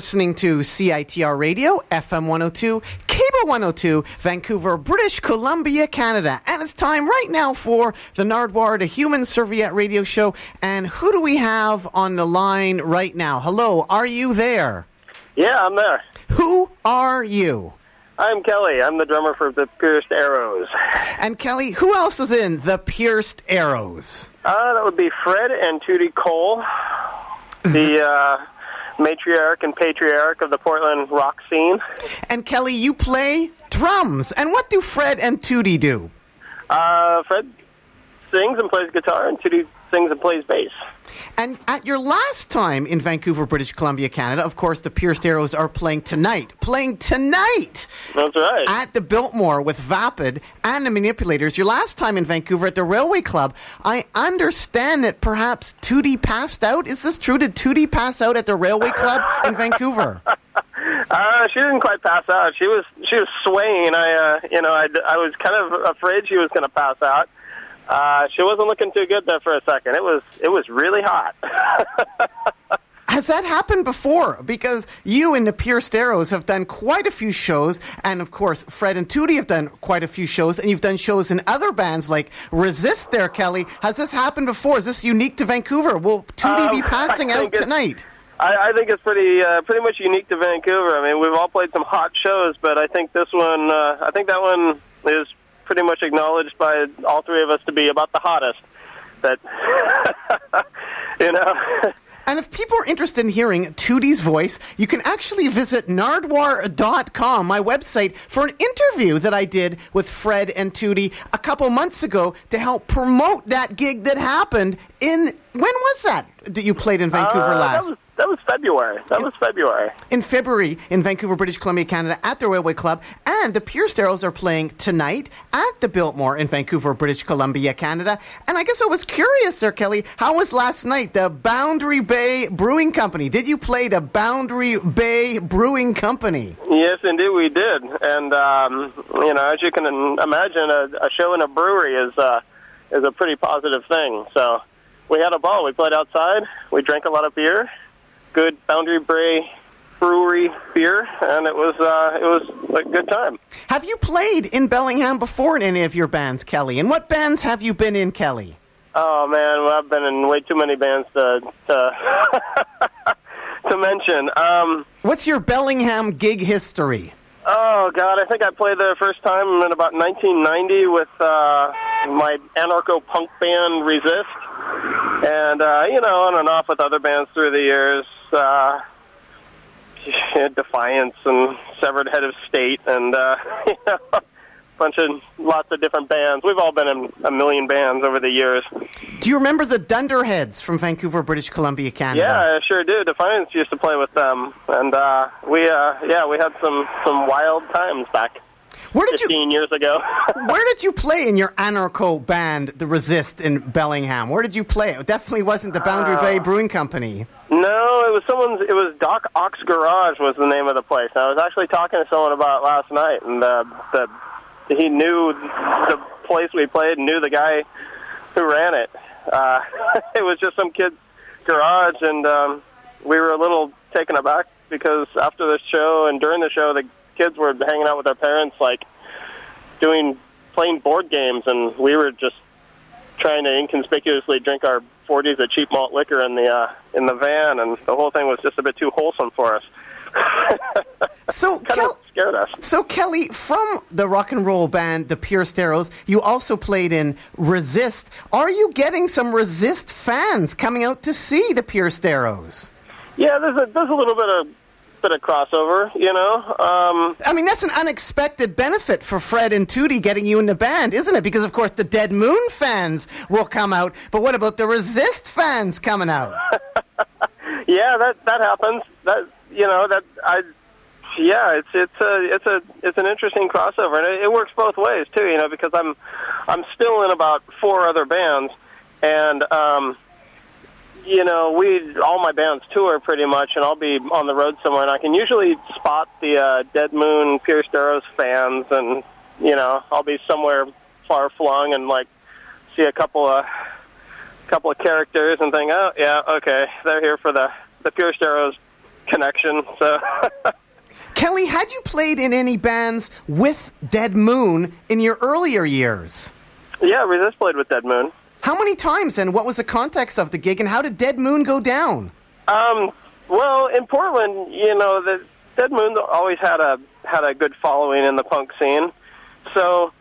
listening to CITR Radio, FM 102, Cable 102, Vancouver, British Columbia, Canada. And it's time right now for the Nardwuar, the Human Serviette Radio Show. And who do we have on the line right now? Hello, are you there? Yeah, I'm there. Who are you? I'm Kelly. I'm the drummer for the Pierced Arrows. And Kelly, who else is in the Pierced Arrows? Uh, that would be Fred and Tootie Cole, the uh, matriarch and patriarch of the Portland rock scene. And Kelly, you play drums. And what do Fred and Tootie do? Uh, Fred sings and plays guitar, and Tootie sings and plays bass. And at your last time in Vancouver, British Columbia, Canada, of course, the Pierced Arrows are playing tonight. Playing tonight! That's right. At the Biltmore with Vapid and the Manipulators. Your last time in Vancouver at the Railway Club. I understand that perhaps Tootie passed out. Is this true? Did Tootie pass out at the Railway Club in Vancouver? Uh, she didn't quite pass out. She was she was swaying. I uh, you know I, I was kind of afraid she was going to pass out. Uh, she wasn't looking too good there for a second. It was it was really hot. Has that happened before? Because you and the Pierced Arrows have done quite a few shows, and of course, Fred and Tootie have done quite a few shows, and you've done shows in other bands like Resist there, Kelly. Has this happened before? Is this unique to Vancouver? Will Tootie be Um, passing out tonight? I, I think it's pretty uh, pretty much unique to Vancouver. I mean, we've all played some hot shows, but I think this one, uh, I think that one is pretty much acknowledged by all three of us to be about the hottest. That you know. And if people are interested in hearing Tootie's voice, you can actually visit nardwuar.com, my website, for an interview that I did with Fred and Tootie a couple months ago to help promote that gig that happened in. When was that that you played in Vancouver Uh, last? That was, February. That was February. in February in Vancouver, British Columbia, Canada, at the Railway Club, and the Pierced Arrows are playing tonight at the Biltmore in Vancouver, British Columbia, Canada. And I guess I was curious, Sir Kelly, how was last night? The Boundary Bay Brewing Company. Did you play the Boundary Bay Brewing Company? Yes, indeed, we did. And um, you know, as you can imagine, a, a show in a brewery is uh, is a pretty positive thing. So we had a ball. We played outside. We drank a lot of beer. Good Boundary Bay Brewery beer, and it was uh, it was a good time. Have you played in Bellingham before in any of your bands, Kelly? And what bands have you been in, Kelly? Oh man, well, I've been in way too many bands to to, to mention. Um, What's your Bellingham gig history? Oh God, I think I played there first time in about 1990 with uh, my anarcho punk band Resist, and uh, you know, on and off with other bands through the years. Uh, Defiance and Severed Head of State, and uh, you know, a bunch of lots of different bands. We've all been in a million bands over the years. Do you remember the Dunderheads from Vancouver, British Columbia, Canada? Yeah, I sure do. Defiance used to play with them, and uh, we, uh, yeah, we had some some wild times back Where did you 15 years ago. Where did you play in your anarcho band, the Resist, in Bellingham? Where did you play? It definitely wasn't the Boundary Bay Brewing Company. No, it was someone's. It was Doc Ox Garage was the name of the place. And I was actually talking to someone about it last night, and uh, the he knew the place we played, and knew the guy who ran it. Uh, it was just some kid's garage, and um, we were a little taken aback because after the show and during the show, the kids were hanging out with their parents, like doing playing board games, and we were just trying to inconspicuously drink our 40s of cheap malt liquor in the uh, in the van, and the whole thing was just a bit too wholesome for us. So, kind Kel- of scared us. so Kelly, from the rock and roll band, the Pierced Arrows, you also played in Resist. Are you getting some Resist fans coming out to see the Pierced Arrows? Yeah, there's a there's a little bit of bit of crossover, you know. Um, I mean, that's an unexpected benefit for Fred and Tootie getting you in the band, isn't it? Because, of course, the Dead Moon fans will come out, but what about the Resist fans coming out? yeah, that that happens. That you know that I. Yeah, it's it's a it's a it's an interesting crossover, and it, it works both ways too. You know, because I'm I'm still in about four other bands, and um, you know, we all my bands tour pretty much, and I'll be on the road somewhere, and I can usually spot the uh, Dead Moon, Pierced Arrows fans, and you know, I'll be somewhere far flung and like see a couple of couple of characters and think, oh yeah, okay, they're here for the the Pierced Arrows connection. So Kelly, had you played in any bands with Dead Moon in your earlier years? yeah, Resist played with Dead Moon. How many times, and what was the context of the gig, and how did Dead Moon go down? Um, well, in Portland, you know, the Dead Moon always had a had a good following in the punk scene. So,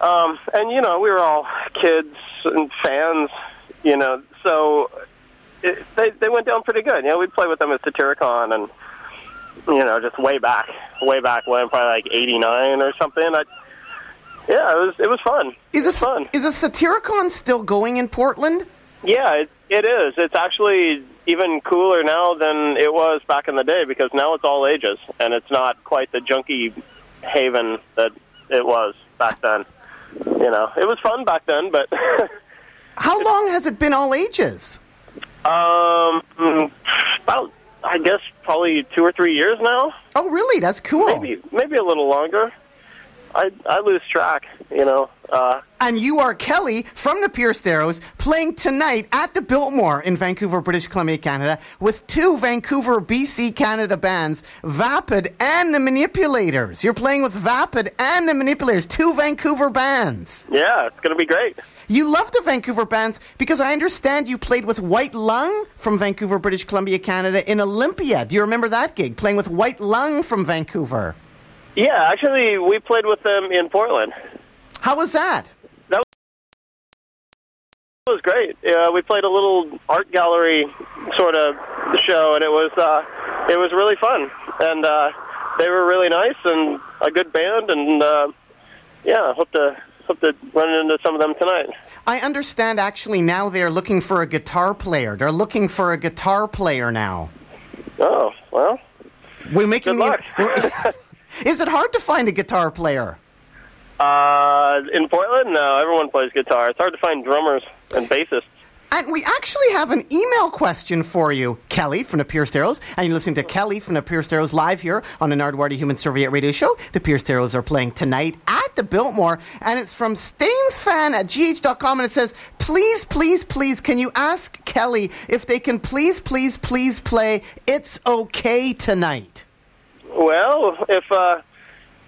um, and you know, we were all kids and fans, you know. So it, they they went down pretty good. You know, we'd play with them at Satyricon, and you know, just way back, way back when, probably like '89 or something. I, yeah, it was it was fun. Is it this fun? is a Satyricon still going in Portland? Yeah, it, it is. It's actually even cooler now than it was back in the day because now it's all ages and it's not quite the junkie haven that it was back then. You know, it was fun back then, but How long has it been all ages? um, about I guess probably two or three years now, Oh, really? That's cool. maybe maybe a little longer. I I lose track. You know. Uh, And you are Kelly from the Pierced Arrows playing tonight at the Biltmore in Vancouver, British Columbia, Canada, with two Vancouver, BC, Canada bands, Vapid and the Manipulators. You're playing with Vapid and the Manipulators, two Vancouver bands. yeah, it's gonna be great. You love the Vancouver bands because I understand you played with White Lung from Vancouver, British Columbia, Canada in Olympia. Do you remember that gig? Playing with White Lung from Vancouver. Yeah, actually, we played with them in Portland. How was that? That was great. Uh, we played a little art gallery sort of show, and it was uh, it was really fun. And uh, they were really nice and a good band. And uh, yeah, I hope to hope to run into some of them tonight. I understand actually now they're looking for a guitar player. They're looking for a guitar player now. Oh well, We're making Good the- Is it hard to find a guitar player? uh, in Portland, no, everyone plays guitar. It's hard to find drummers and bassists. And we actually have an email question for you, Kelly from the Pierced Arrows. And you're listening to Kelly from the Pierced Arrows live here on the Nardwari Human Serviette Radio Show. The Pierce Steros are playing tonight at the Biltmore. And it's from Stainsfan at gh.com. And it says, please, please, please, can you ask Kelly if they can please, please, please play It's Okay Tonight? Well, if uh,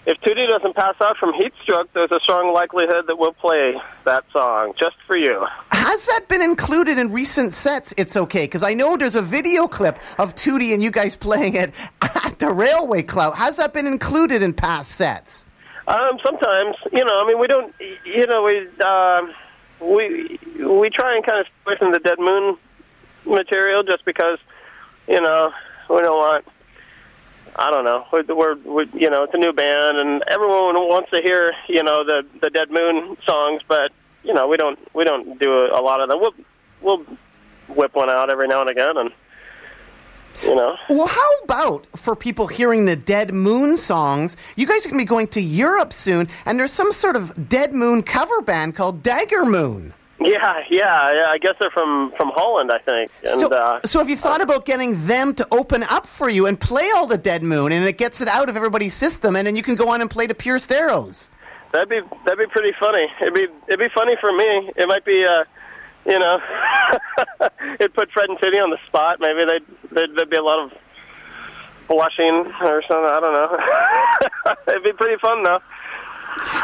if Tootie doesn't pass out from heat stroke, there's a strong likelihood that we'll play that song just for you. Has that been included in recent sets? It's okay, because I know there's a video clip of Tootie and you guys playing it at the Railway Club. Has that been included in past sets? Um, sometimes, you know, I mean, we don't, you know, we um, we we try and kind of stay away from the Dead Moon material just because, you know, we don't want. I don't know. We're, we're, we you know, it's a new band, and everyone wants to hear, you know, the the Dead Moon songs, but you know, we don't we don't do a, a lot of them. We'll we'll whip one out every now and again, and you know. Well, how about for people hearing the Dead Moon songs? You guys are going to be going to Europe soon, and there's some sort of Dead Moon cover band called Dagger Moon. Yeah, yeah. I guess they're from from Holland, I think. And so, uh, so have you thought about getting them to open up for you and play all the Dead Moon, and it gets it out of everybody's system, and then you can go on and play the Pierced Arrows? that'd be that'd be pretty funny. It'd be it'd be funny for me. It might be. uh you know, it'd put Fred and Tootie on the spot. Maybe they'd, they'd, there'd be a lot of blushing or something. I don't know. It'd be pretty fun though.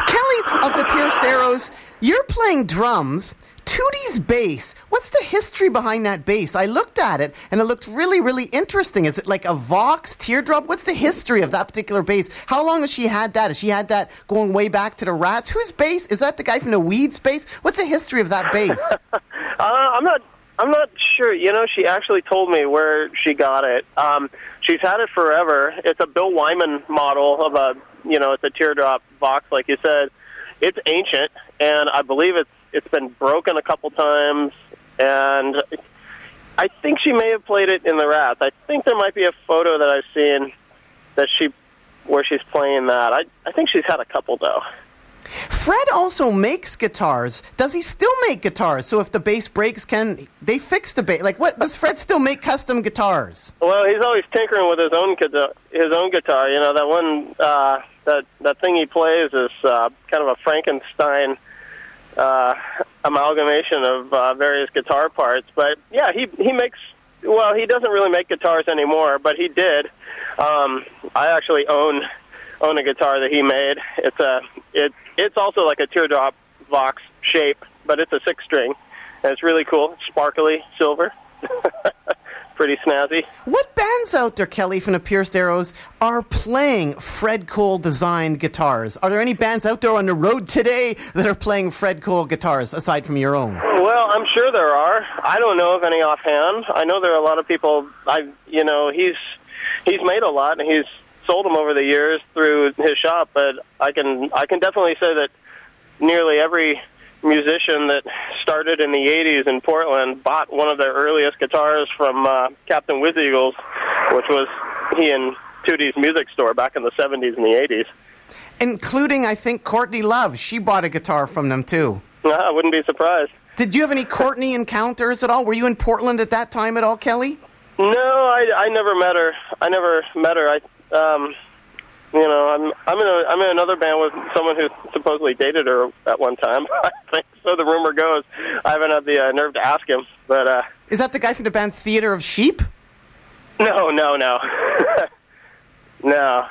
Kelly of the Pierced Arrows, you're playing drums. Tootie's bass. What's the history behind that bass? I looked at it and it looked really, really interesting. Is it like a Vox teardrop? What's the history of that particular bass? How long has she had that? Has she had that going way back to the Rats? Whose bass? Is that the guy from the Weeds bass? What's the history of that bass? uh, I'm not. I'm not sure. You know, she actually told me where she got it. Um, she's had it forever. It's a Bill Wyman model of a. You know, it's a teardrop Vox, like you said. It's ancient, and I believe it's it's been broken a couple times, and I think she may have played it in the Rats. I think there might be a photo that I've seen that she where she's playing that. I I think she's had a couple though. Fred also makes guitars. Does he still make guitars? So if the bass breaks, can they fix the bass? Like, what does Fred still make custom guitars? Well, he's always tinkering with his own. His own guitar. You know that one. Uh, that that thing he plays is uh, kind of a Frankenstein uh, amalgamation of uh, various guitar parts. But yeah, he he makes. Well, he doesn't really make guitars anymore, but he did. Um, I actually own own a guitar that he made. It's a it it's also like a teardrop Vox shape, but it's a six string, and it's really cool, sparkly silver. Pretty snazzy. What bands out there, Kelly, from the Pierced Arrows, are playing Fred Cole designed guitars? Are there any bands out there on the road today that are playing Fred Cole guitars aside from your own? Well, I'm sure there are. I don't know of any offhand. I know there are a lot of people. I, you know, he's he's made a lot and he's sold them over the years through his shop. But I can I can definitely say that nearly every musician that started in the 80s in Portland bought one of their earliest guitars from uh, Captain Whizeagle's, which was he and Tootie's music store back in the 70s and the 80s. Including, I think, Courtney Love. She bought a guitar from them, too. I wouldn't be surprised. Did you have any Courtney encounters at all? Were you in Portland at that time at all, Kelly? No, I, I never met her. I never met her. I, um, you know, I'm I'm in a I'm in another band with someone who supposedly dated her at one time. I think so. The rumor goes. I haven't had the uh, nerve to ask him, but uh, Is that the guy from the band Theater of Sheep? no, no, no, no,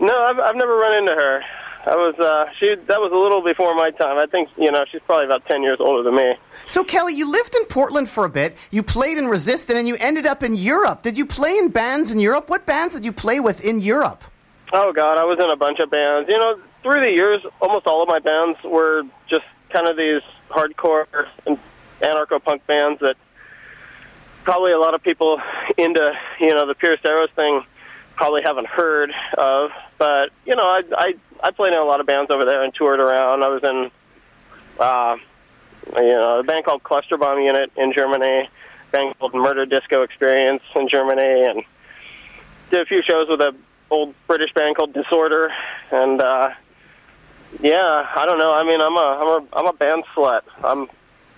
no. I've I've never run into her. I was uh, she that was a little before my time. I think you know she's probably about ten years older than me. So, Kelly, you lived in Portland for a bit. You played in Resistant, and you ended up in Europe. Did you play in bands in Europe? What bands did you play with in Europe? Oh God, I was in a bunch of bands. You know, through the years, almost all of my bands were just kind of these hardcore and anarcho punk bands that probably a lot of people into you know the Pierced Arrows thing probably haven't heard of. But you know, I I I played in a lot of bands over there and toured around. I was in uh, you know a band called Cluster Bomb Unit in Germany, a band called Murder Disco Experience in Germany, and did a few shows with a old British band called Disorder, and uh, yeah, I don't know. I mean, I'm a I'm a I'm a band slut. I'm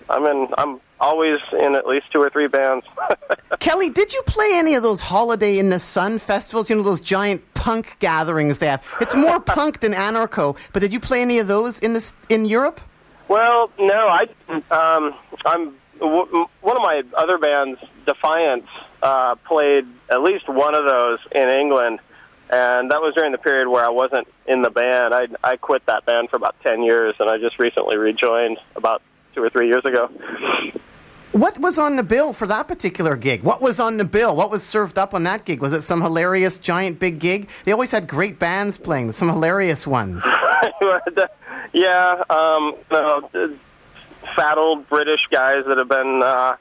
I'm in I'm always in at least two or three bands. Kelly, did you play any of those Holiday in the Sun festivals? You know, those giant punk gatherings they have. It's more punk than anarcho, but did you play any of those in this in Europe? well, no, I um, I'm w- one of my other bands, Defiance, uh, played at least one of those in England. And that was during the period where I wasn't in the band. I I quit that band for about ten years, and I just recently rejoined about two or three years ago. What was on the bill for that particular gig? What was on the bill? What was served up on that gig? Was it some hilarious giant big gig? They always had great bands playing, some hilarious ones. yeah, um, no, fat old British guys that have been, uh,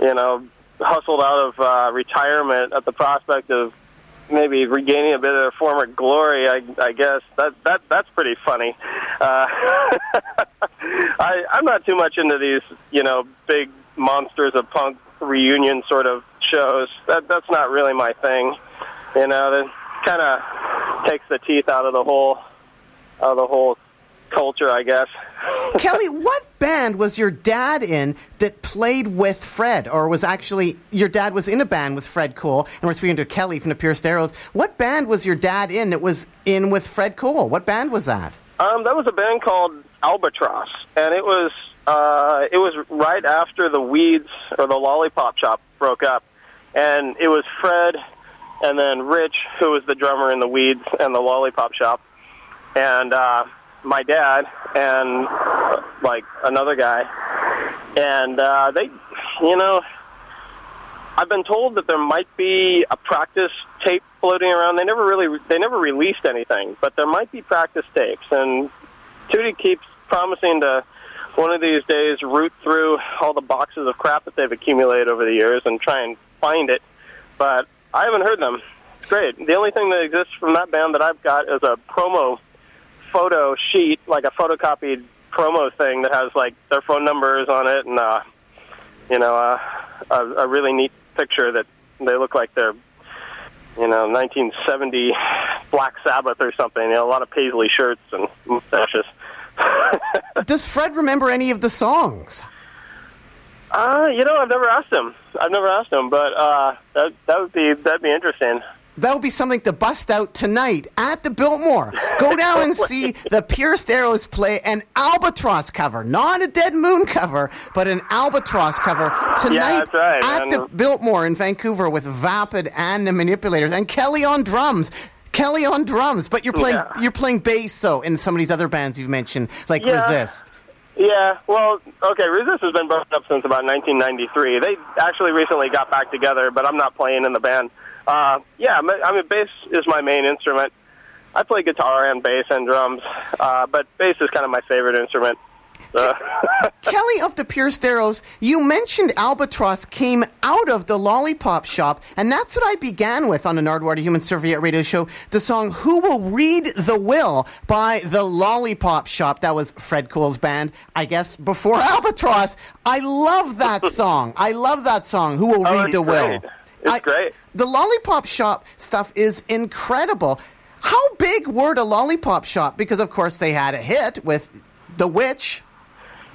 you know, hustled out of uh, retirement at the prospect of maybe regaining a bit of their former glory. I, I guess that that that's pretty funny. Uh, I, I'm not too much into these, you know, big monsters of punk reunion sort of shows. That that's not really my thing. You know, that kind of takes the teeth out of the whole out of the whole culture, I guess. Kelly, what band was your dad in that played with Fred, or was actually your dad was in a band with Fred Cole? And we're speaking to Kelly from the Pierced Arrows. What band was your dad in that was in with Fred Cole? What band was that? Um, that was a band called Albatross, and it was uh, it was right after the Weeds or the Lollipop Shop broke up, and it was Fred, and then Rich, who was the drummer in the Weeds and the Lollipop Shop, and uh, my dad and like another guy, and uh, they, you know, I've been told that there might be a practice tape floating around. They never really, they never released anything, but there might be practice tapes. And Tootie keeps promising to one of these days root through all the boxes of crap that they've accumulated over the years and try and find it. But I haven't heard them. Great. The only thing that exists from that band that I've got is a promo photo sheet, like a photocopied promo thing that has like their phone numbers on it and uh, you know uh, a, a really neat picture that they look like they're you know 1970 Black Sabbath or something. You know, a lot of paisley shirts and mustaches. Does Fred remember any of the songs? Uh, you know, I've never asked him. I've never asked him, but uh, that that would be that'd be interesting that would be something to bust out tonight at the Biltmore. Go down and see the Pierced Arrows play an albatross cover, not a Dead Moon cover, but an albatross cover tonight yeah, right, at man. the Biltmore in Vancouver with Vapid and the Manipulators and Kelly on drums. Kelly on drums, but you're playing Yeah. you're playing bass so in some of these other bands you've mentioned like Yeah. Resist. Yeah, well, okay, Resist has been broken up since about 1993. They actually recently got back together, but I'm not playing in the band. Uh, yeah, I mean, bass is my main instrument. I play guitar and bass and drums, uh, but bass is kind of my favorite instrument. Uh, Kelly of the Pierced Arrows, you mentioned Albatross came out of the Lollipop Shop, and that's what I began with on the Nardwuar Human Serviette radio show. The song "Who Will Read the Will" by the Lollipop Shop. That was Fred Cole's band, I guess, before Albatross. I love that song. I love that song. "Who Will Oh, Read the Will." It's I- great. The Lollipop Shop stuff is incredible. How big were the Lollipop Shop? Because of course they had a hit with "The Witch."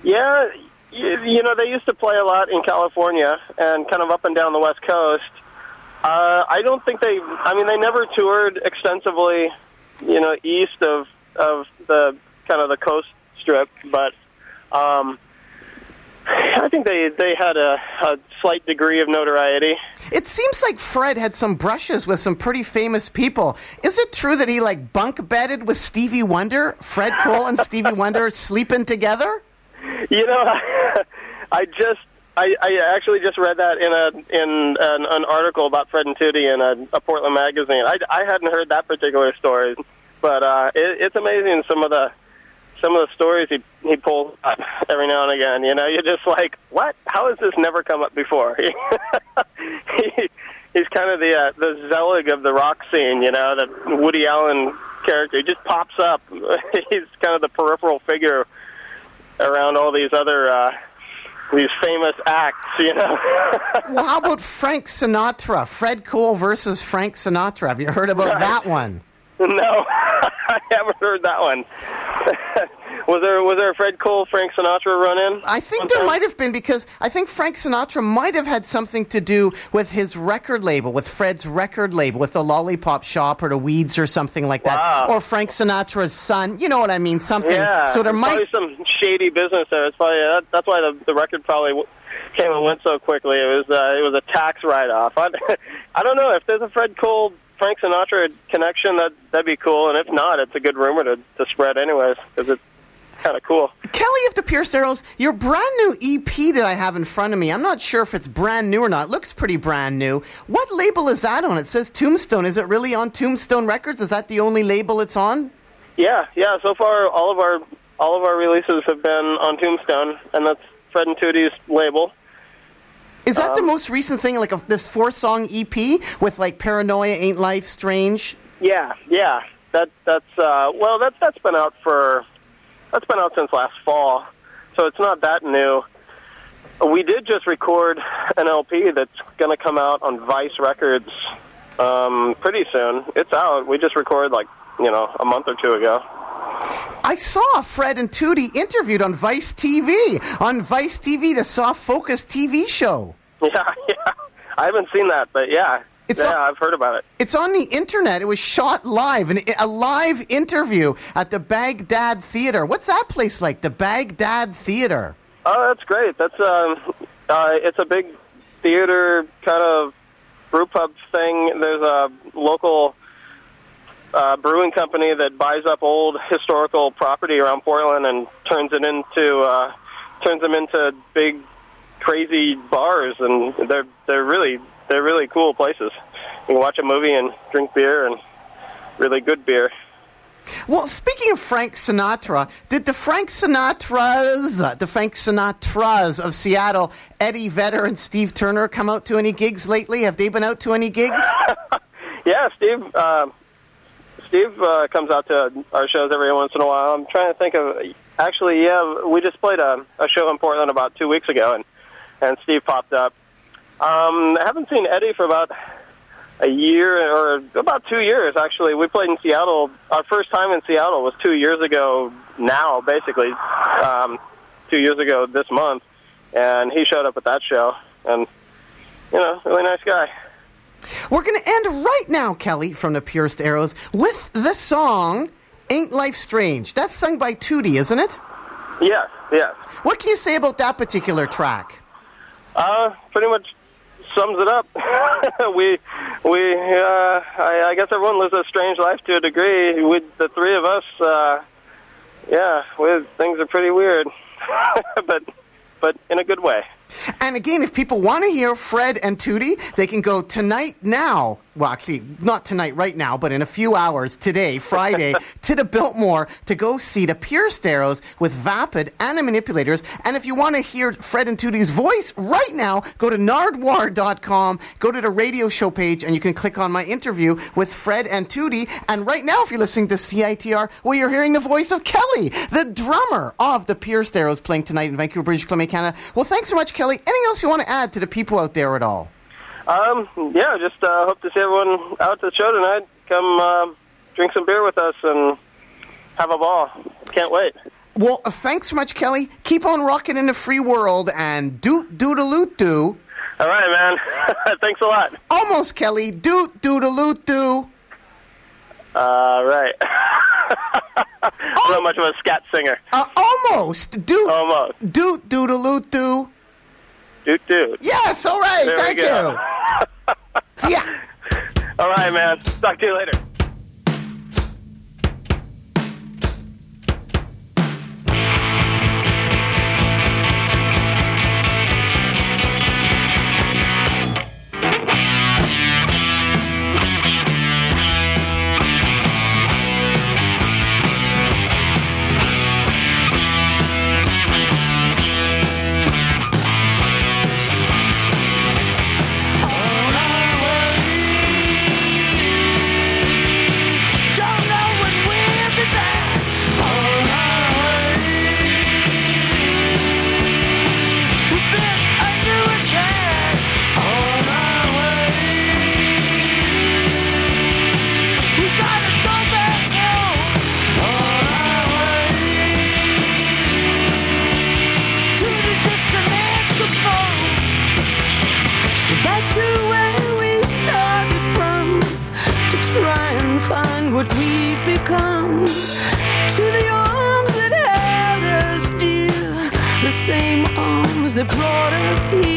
yeah, you, you know, they used to play a lot in California and kind of up and down the West Coast. Uh, I don't think they, I mean, they never toured extensively, you know, east of, of the kind of the coast strip, but um, I think they, they had a, a slight degree of notoriety. It seems like Fred had some brushes with some pretty famous people. Is it true that he like bunk bedded with Stevie Wonder? Fred Cole and Stevie Wonder sleeping together? You know, I just I, I actually just read that in a in an, an article about Fred and Tootie in a, a Portland magazine. I, I hadn't heard that particular story, but uh, it, it's amazing some of the some of the stories he he pulls up every now and again. You know, you're just like, what? How has this never come up before? he, he's kind of the uh, the Zelig of the rock scene. You know, the Woody Allen character. He just pops up. he's kind of the peripheral figure around all these other uh, these famous acts, you know. Well, how about Frank Sinatra? Fred Cole versus Frank Sinatra. Have you heard about Right. that one? no, I haven't heard that one. was there was there a Fred Cole Frank Sinatra run in? I think there might have been because I think Frank Sinatra might have had something to do with his record label, with Fred's record label, with the Lollipop Shop or the Weeds or something like that, Wow. or Frank Sinatra's son. You know what I mean? Something. Yeah, So there might. probably some shady business there. It's probably that, that's why the the record probably w- came and went so quickly. It was uh, it was a tax write off. I, I don't know if there's a Fred Cole Frank Sinatra connection that that'd be cool, and if not, it's a good rumor to to spread anyways because it's kind of cool. Kelly of the Pierced Arrows, your brand new EP that I have in front of me, I'm not sure if it's brand new or not. It looks pretty brand new. What label is that on? It says Tombstone. Is it really on Tombstone Records? Is that the only label it's on? Yeah, yeah. So far, all of our all of our releases have been on Tombstone, and that's Fred and Tootie's label. Is that the Um, most recent thing, like a, this four song EP with like Paranoia, Ain't Life Strange? Yeah, yeah. That that's uh, well, that's that's been out for that's been out since last fall, so it's not that new. We did just record an LP that's going to come out on Vice Records um, pretty soon. It's out. We just recorded like you know a month or two ago. I saw Fred and Tootie interviewed on Vice TV, on Vice TV, the soft focus TV show. Yeah, yeah. I haven't seen that, but yeah, It's yeah, a- I've heard about it. It's on the internet. It was shot live, an, a live interview at the Baghdad Theater. What's that place like? The Baghdad Theater. Oh, that's great. That's um, uh, it's a big theater kind of brew pub thing. There's a local uh, brewing company that buys up old historical property around Portland and turns it into uh, turns them into big crazy bars, and they're they're really they're really cool places. You can watch a movie and drink beer and really good beer. Well, speaking of Frank Sinatra, did the Frank Sinatras, the Frank Sinatras of Seattle, Eddie Vedder and Steve Turner come out to any gigs lately? Have they been out to any gigs? Yeah, Steve. Uh, Steve uh, comes out to our shows every once in a while. I'm trying to think of. Actually, yeah, we just played a, a show in Portland about two weeks ago, and and Steve popped up. Um, I haven't seen Eddie for about a year or about two years. Actually, we played in Seattle. Our first time in Seattle was two years ago. Now, basically, um, two years ago this month, and he showed up at that show, and you know, really nice guy. We're going to end right now, Kelly, from the Pierced Arrows, with the song Ain't Life Strange. That's sung by Tootie, isn't it? Yes, yes. What can you say about that particular track? Uh, pretty much sums it up. we, we, uh, I, I guess everyone lives a strange life to a degree. With the three of us, uh, yeah, we, things are pretty weird, but, but in a good way. And again, if people want to hear Fred and Tootie, they can go tonight now. Well, actually, not tonight, right now, but in a few hours today, Friday, to the Biltmore to go see the Pierced Arrows with Vapid and the Manipulators. And if you want to hear Fred and Tootie's voice right now, go to nardwuar.com, go to the radio show page, and you can click on my interview with Fred and Tootie. And right now, if you're listening to CITR, well, you're hearing the voice of Kelly, the drummer of the Pierced Arrows, playing tonight in Vancouver, British Columbia, Canada. Well, thanks so much, Kelly. Anything else you want to add to the people out there at all? Um, yeah, just uh, hope to see everyone out to the show tonight. Come uh, drink some beer with us and have a ball. Can't wait. Well, uh, thanks so much, Kelly. Keep on rocking in the free world and doot doodaloot doo. All right, man. Thanks a lot. Almost, Kelly. Doot doodaloot doo. Uh, right. I'm not much of a scat singer. Uh, almost. Doot. Almost. Doot doodaloot doo. Doot doot. Yes, all right. There Thank you. See ya. All right, man. Talk to you later. Brought us here.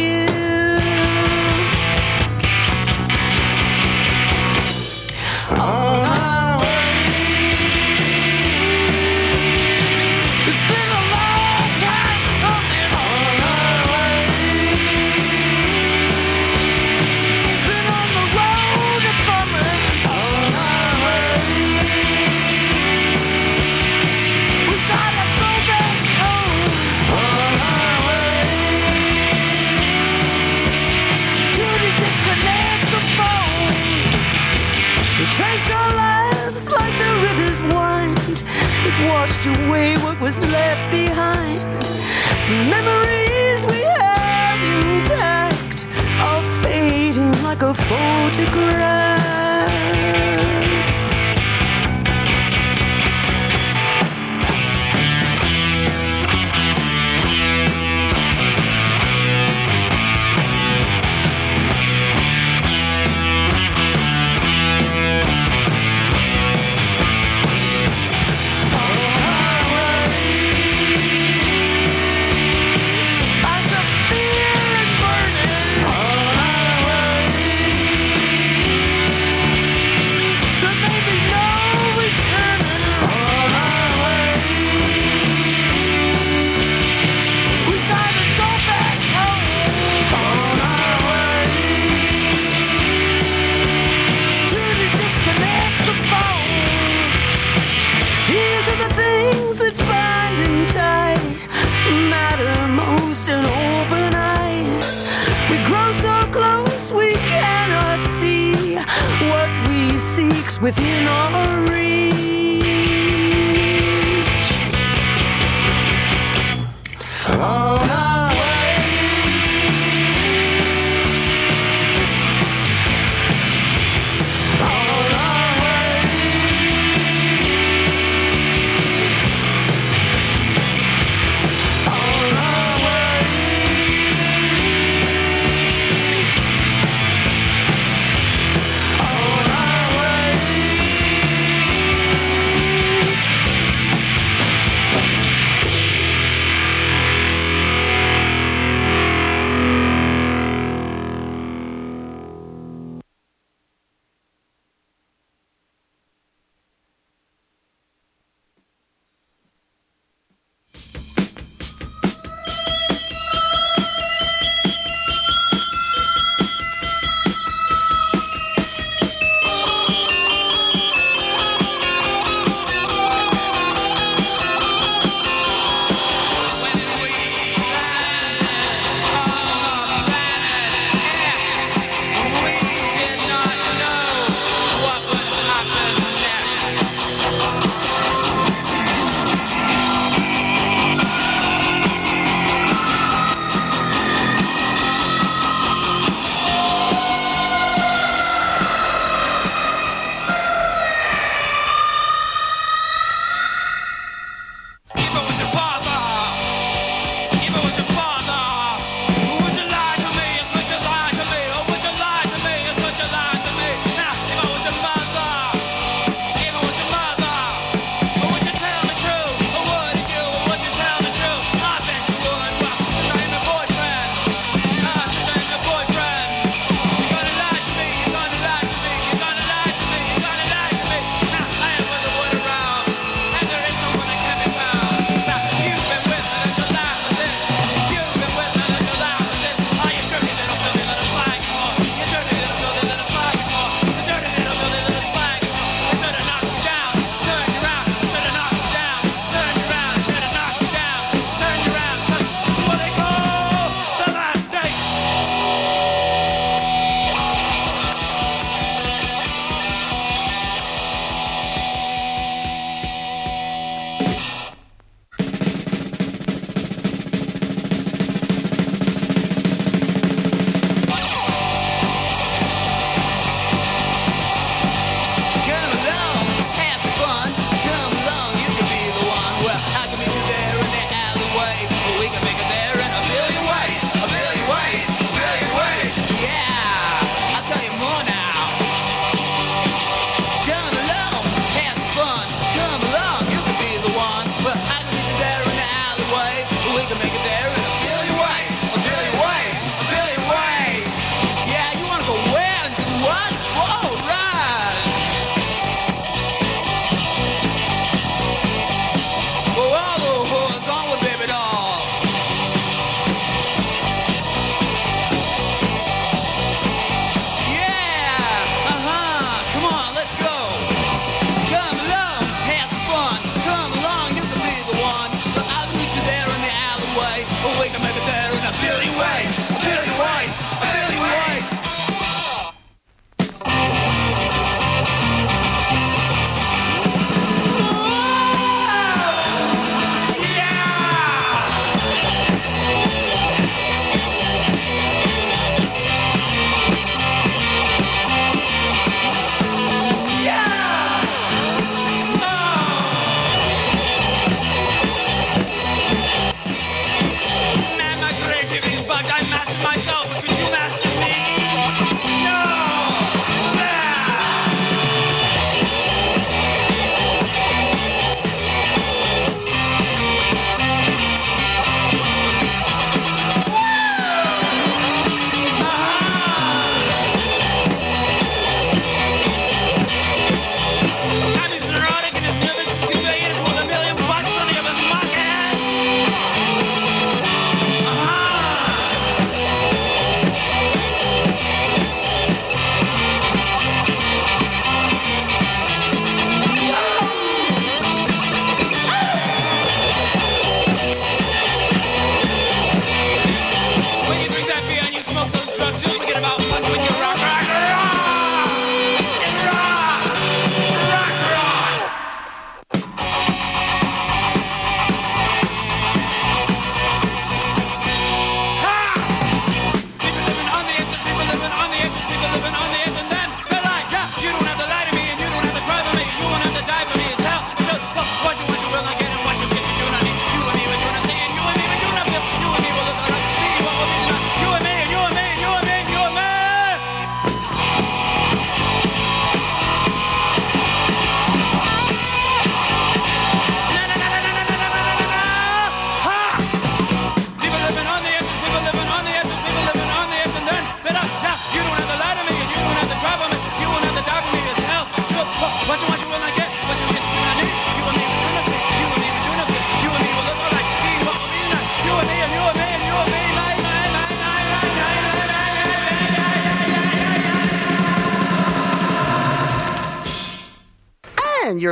away what was left behind. Memories we have intact are fading like a photograph.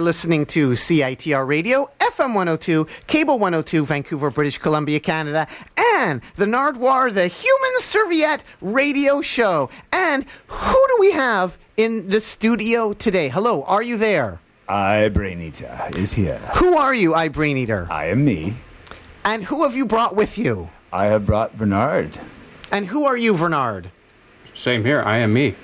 Listening to CITR Radio, FM 102, Cable 102, Vancouver, British Columbia, Canada, and the Nardwuar, the Human Serviette Radio Show. And who do we have in the studio today? Hello, are you there? I Brain Eater is here. Who are you, I Brain Eater? I am me. And who have you brought with you? I have brought Bernard. And who are you, Bernard? Same here. I am me.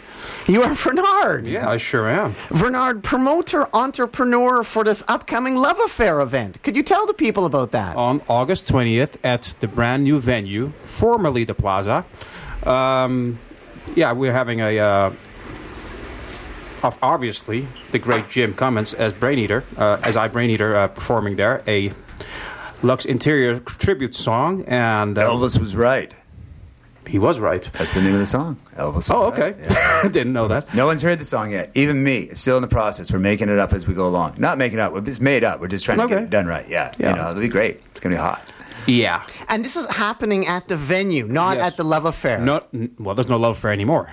You are Bernard. Yeah, I sure am. Bernard, promoter, entrepreneur for this upcoming Love Affair event. Could you tell the people about that? On August 20th at the brand new venue, formerly the Plaza. Um, yeah, we're having a. Uh, of obviously, the great Jim Cummins as Brain Eater, uh, as I Brain Eater, uh, performing there a Lux Interior tribute song, and uh, Elvis was right. He was right. That's the name of the song. Elvis. Oh, okay. I didn't know that. No one's heard the song yet. Even me. It's still in the process. We're making it up as we go along. Not making it up. It's made up. We're just trying to get it done right. Yeah. Yeah. You know, it'll be great. It's gonna be hot. Yeah. And this is happening at the venue, not Yes. at the Love Affair. Not well. There's no love affair anymore.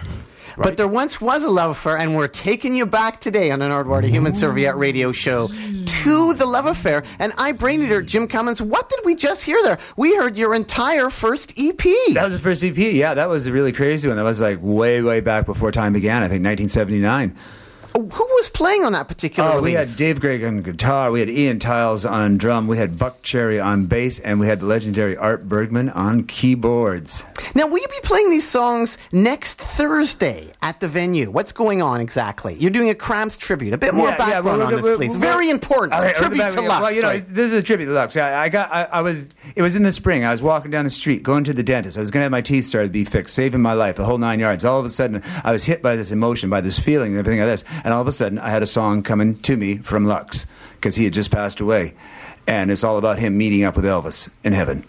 But there once was a love affair, and we're taking you back today on an Nardwuar, the Human Serviette radio show, to the love affair. And I, Brain Eater, Jim Cummins, what did we just hear there? We heard your entire first EP. That was the first EP. Yeah, that was a really crazy one. That was like way, way back before time began. I think 1979. Who was playing on that particular Oh, we had? Dave Gregg on guitar. We had Ian Tiles on drum. We had Buck Cherry on bass, and we had the legendary Art Bergman on keyboards. Now, will you be playing these songs next Thursday at the venue? What's going on exactly? You're doing a Cramps tribute. A bit more background well, on this, well, please. Very important. Tribute well, to Lux. Well, you know, this is a tribute to Lux. I, I got, I, I was, it was in the spring. I was walking down the street, going to the dentist. I was going to have my teeth started to be fixed, saving my life, the whole nine yards. All of a sudden, I was hit by this emotion, by this feeling, and everything like this. And all of a sudden, I had a song coming to me from Lux because he had just passed away, and it's all about him meeting up with Elvis in heaven.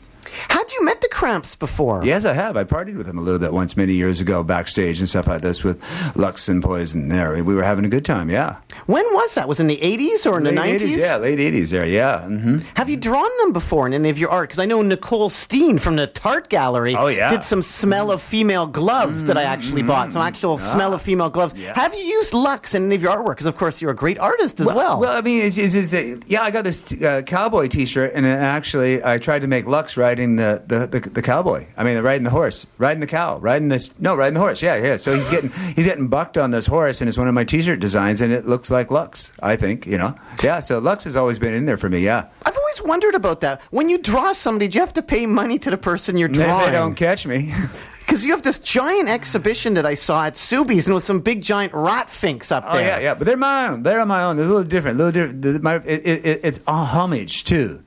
Had you met the Cramps before? Yes, I have. I partied with him a little bit once many years ago backstage and stuff like this with Lux and Poison. There, we were having a good time. Yeah, When was that? Was it in the 80s or in the 90s? 80s. Yeah, late eighties. There. Yeah. hmm Have you drawn them before in any of your art? Because I know Nicole Steen from the Tart Gallery Oh, yeah. did some smell of female gloves that I actually bought. Some actual smell of female gloves. Mm-hmm. Yeah. Have you used Lux in any of your artwork? Because, of course, you're a great artist as well. Well, I mean, it's, it's, it's, uh, yeah, I got this uh, cowboy T-shirt, and uh, actually, I tried to make Lux riding the, the, the, the cowboy. I mean, riding the horse, riding the cow, riding this. No, riding the horse. Yeah, yeah. So he's getting he's getting bucked on this horse, and it's one of my T-shirt designs, and it looks like Lux. I think you know. Yeah. So Lux has always been in there for me. Yeah. I've always wondered about that. When you draw somebody, do you have to pay money to the person you're drawing? they don't catch me. Because you have this giant exhibition that I saw at Subeez, and with some big giant rat finks up there. Oh yeah, yeah, but they're my own. They're on my own. They're a little different. A little different. My, it, it- it's a homage too.